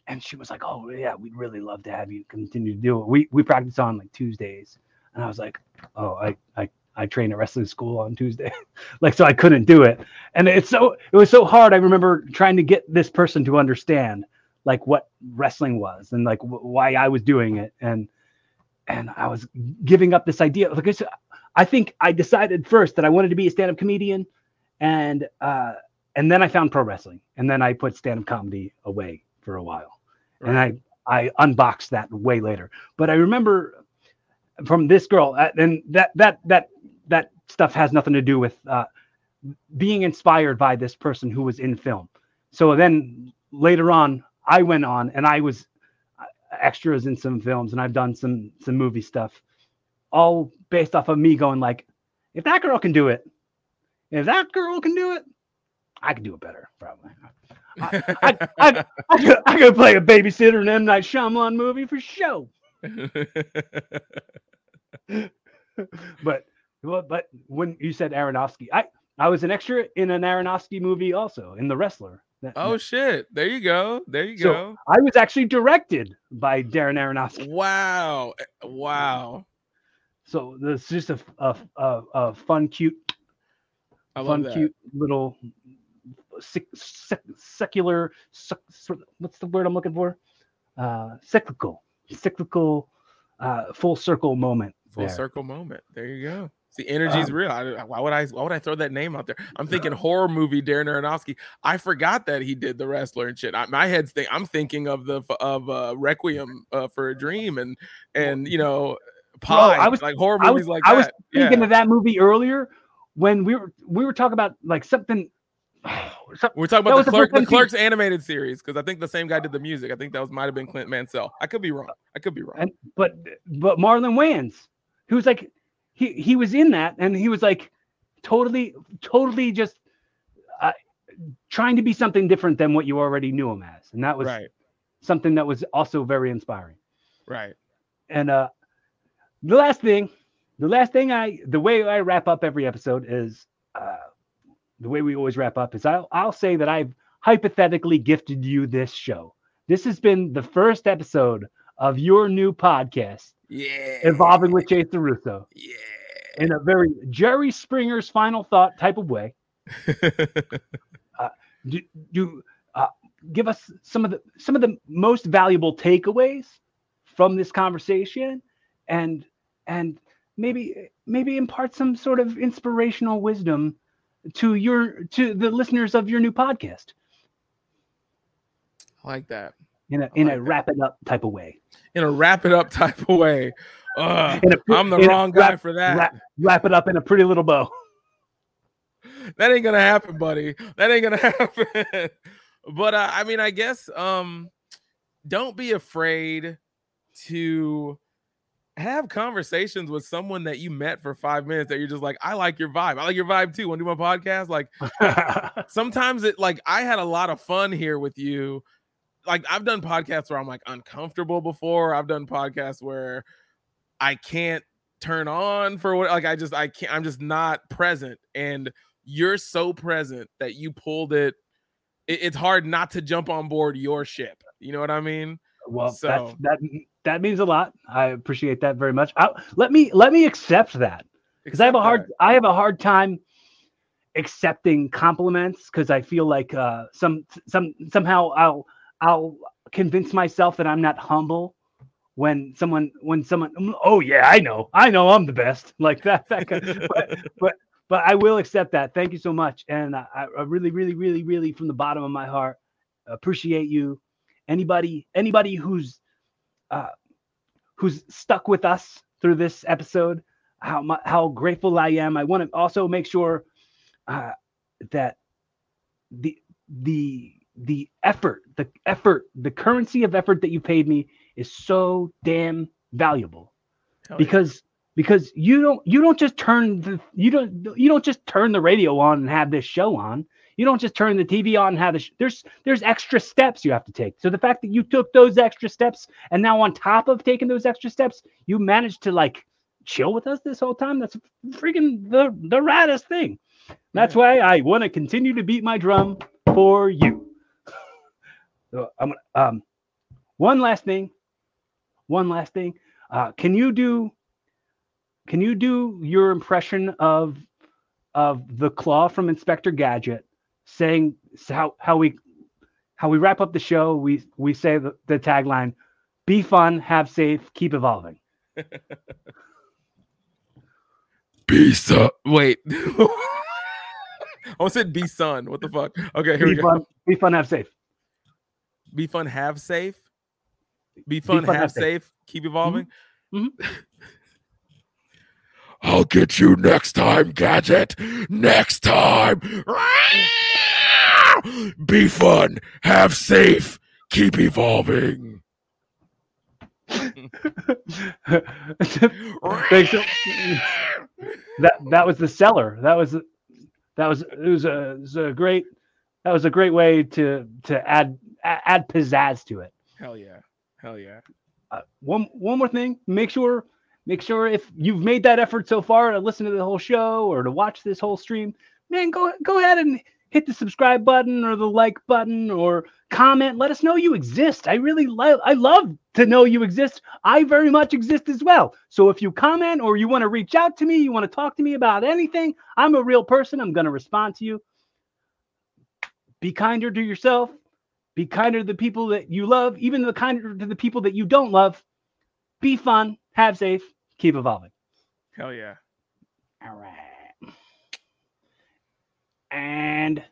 and she was like, "Oh yeah, we'd really love to have you continue to do it." We we practice on like Tuesdays, and I was like, "Oh, I I I train at wrestling school on Tuesday, like so I couldn't do it, and it's so it was so hard. I remember trying to get this person to understand like what wrestling was and like w- why I was doing it, and and I was giving up this idea. Like I I think I decided first that I wanted to be a stand-up comedian, and uh, and then I found pro wrestling, and then I put stand-up comedy away for a while, and I I unboxed that way later. But I remember from this girl, uh, and that that that that stuff has nothing to do with uh, being inspired by this person who was in film. So then later on, I went on and I was uh, extras in some films, and I've done some some movie stuff, all based off of me going like, if that girl can do it, if that girl can do it, I can do it better, probably. I, I, I, I, could, I could play a babysitter in an M Night Shyamalan movie for show. but but but when you said Aronofsky, I I was an extra in an Aronofsky movie also in The Wrestler. That- oh that- shit! There you go. There you So- go. I was actually directed by Darren Aronofsky. Wow! Eh, Wow! So this is just a a, a, a fun, cute, I fun, cute little sec, sec, secular. Sec, what's the word I'm looking for? Uh, cyclical, cyclical, uh, full circle moment. Full there. circle moment. There you go. See, energy's Um, real. I, why would I? Why would I throw that name out there? I'm thinking horror movie Darren Aronofsky. I forgot that he did the wrestler and shit. I, my head's think. I'm thinking of the of uh, Requiem uh, for a Dream and and you know Pi. I was- like horror I movies was, like I was that. thinking yeah. of that movie earlier when we were we were talking about like something. We're talking about the the clerk, first the time he- clerks animated series because I think the same guy did the music. I think that was might have been Clint Mansell. I could be wrong. I could be wrong. and but but Marlon Wayans, who was like he he was in that and he was like totally totally just uh, trying to be something different than what you already knew him as, and that was right. something that was also very inspiring. Right. And uh, the last thing, the last thing I the way I wrap up every episode is uh, the way we always wrap up is I'll I'll say that I've hypothetically gifted you this show. This has been the first episode of your new podcast, Yeah. involving with Chase Russo, Yeah. in a very Jerry Springer's final thought type of way. Do, do uh, give us some of the some of the most valuable takeaways from this conversation, and and maybe maybe impart some sort of inspirational wisdom to your to the listeners of your new podcast I like that. in a in like a that. wrap it up type of way. In a wrap it up type of way. A, I'm the wrong guy wrap, for that. Wrap, wrap it up in a pretty little bow. that ain't gonna happen, buddy. That ain't gonna happen. but uh, I mean, I guess um, don't be afraid to have conversations with someone that you met for five minutes that you're just like, I like your vibe. I like your vibe too. Want to do my podcast? Like sometimes it like I had a lot of fun here with you. Like I've done podcasts where I'm like uncomfortable before. I've done podcasts where I can't turn on for what like I just I can't I'm just not present and you're so present that you pulled it. it it's hard not to jump on board your ship. You know what I mean? well, So- that's, that that means a lot. I appreciate that very much. I, let me let me accept that. because I have a hard that. I have a hard time accepting compliments because I feel like uh, some some somehow I'll I'll convince myself that I'm not humble when someone when someone "Mm, oh yeah I know I know I'm the best like that that kind but, but but I will accept that thank you so much and I, I really really really really from the bottom of my heart appreciate you anybody anybody who's uh, who's stuck with us through this episode how mu- how grateful I am. I want to also make sure uh, that the the the effort, the effort, the currency of effort that you paid me is so damn valuable Hell yeah. because because you don't you don't just turn the you don't you don't just turn the radio on and have this show on. You don't just turn the TV on and have the sh- there's there's extra steps you have to take. So the fact that you took those extra steps and now on top of taking those extra steps, you managed to like chill with us this whole time. That's freaking the the raddest thing. That's why I want to continue to beat my drum for you. So I'm gonna um one last thing. One last thing. Uh, can you do can you do your impression of of the claw from Inspector Gadget saying how how we how we wrap up the show? We we say the, the tagline: "Be fun, have safe, keep evolving." Be son. Wait. I almost said be son. What the fuck? Okay, here Be we go. be fun, have safe. Be fun, have safe. Be fun, fun, have, have safe. safe. Keep evolving. Mhm. I'll get you next time, Gadget. Next time. Be fun, have safe, keep evolving. That that was the seller. That was that was it was a, it was a great that was a great way to to add add pizzazz to it. Hell yeah. Hell yeah. Uh, one one more thing, make sure make sure if you've made that effort so far to listen to the whole show or to watch this whole stream, man, go go ahead and hit the subscribe button or the like button or comment. Let us know you exist. I really love I love to know you exist. I very much exist as well. So if you comment or you want to reach out to me, you want to talk to me about anything, I'm a real person. I'm going to respond to you. Be kinder to yourself. Be kinder to the people that you love, even the kinder to the people that you don't love. Be fun, have safe, keep evolving. Hell yeah. All right and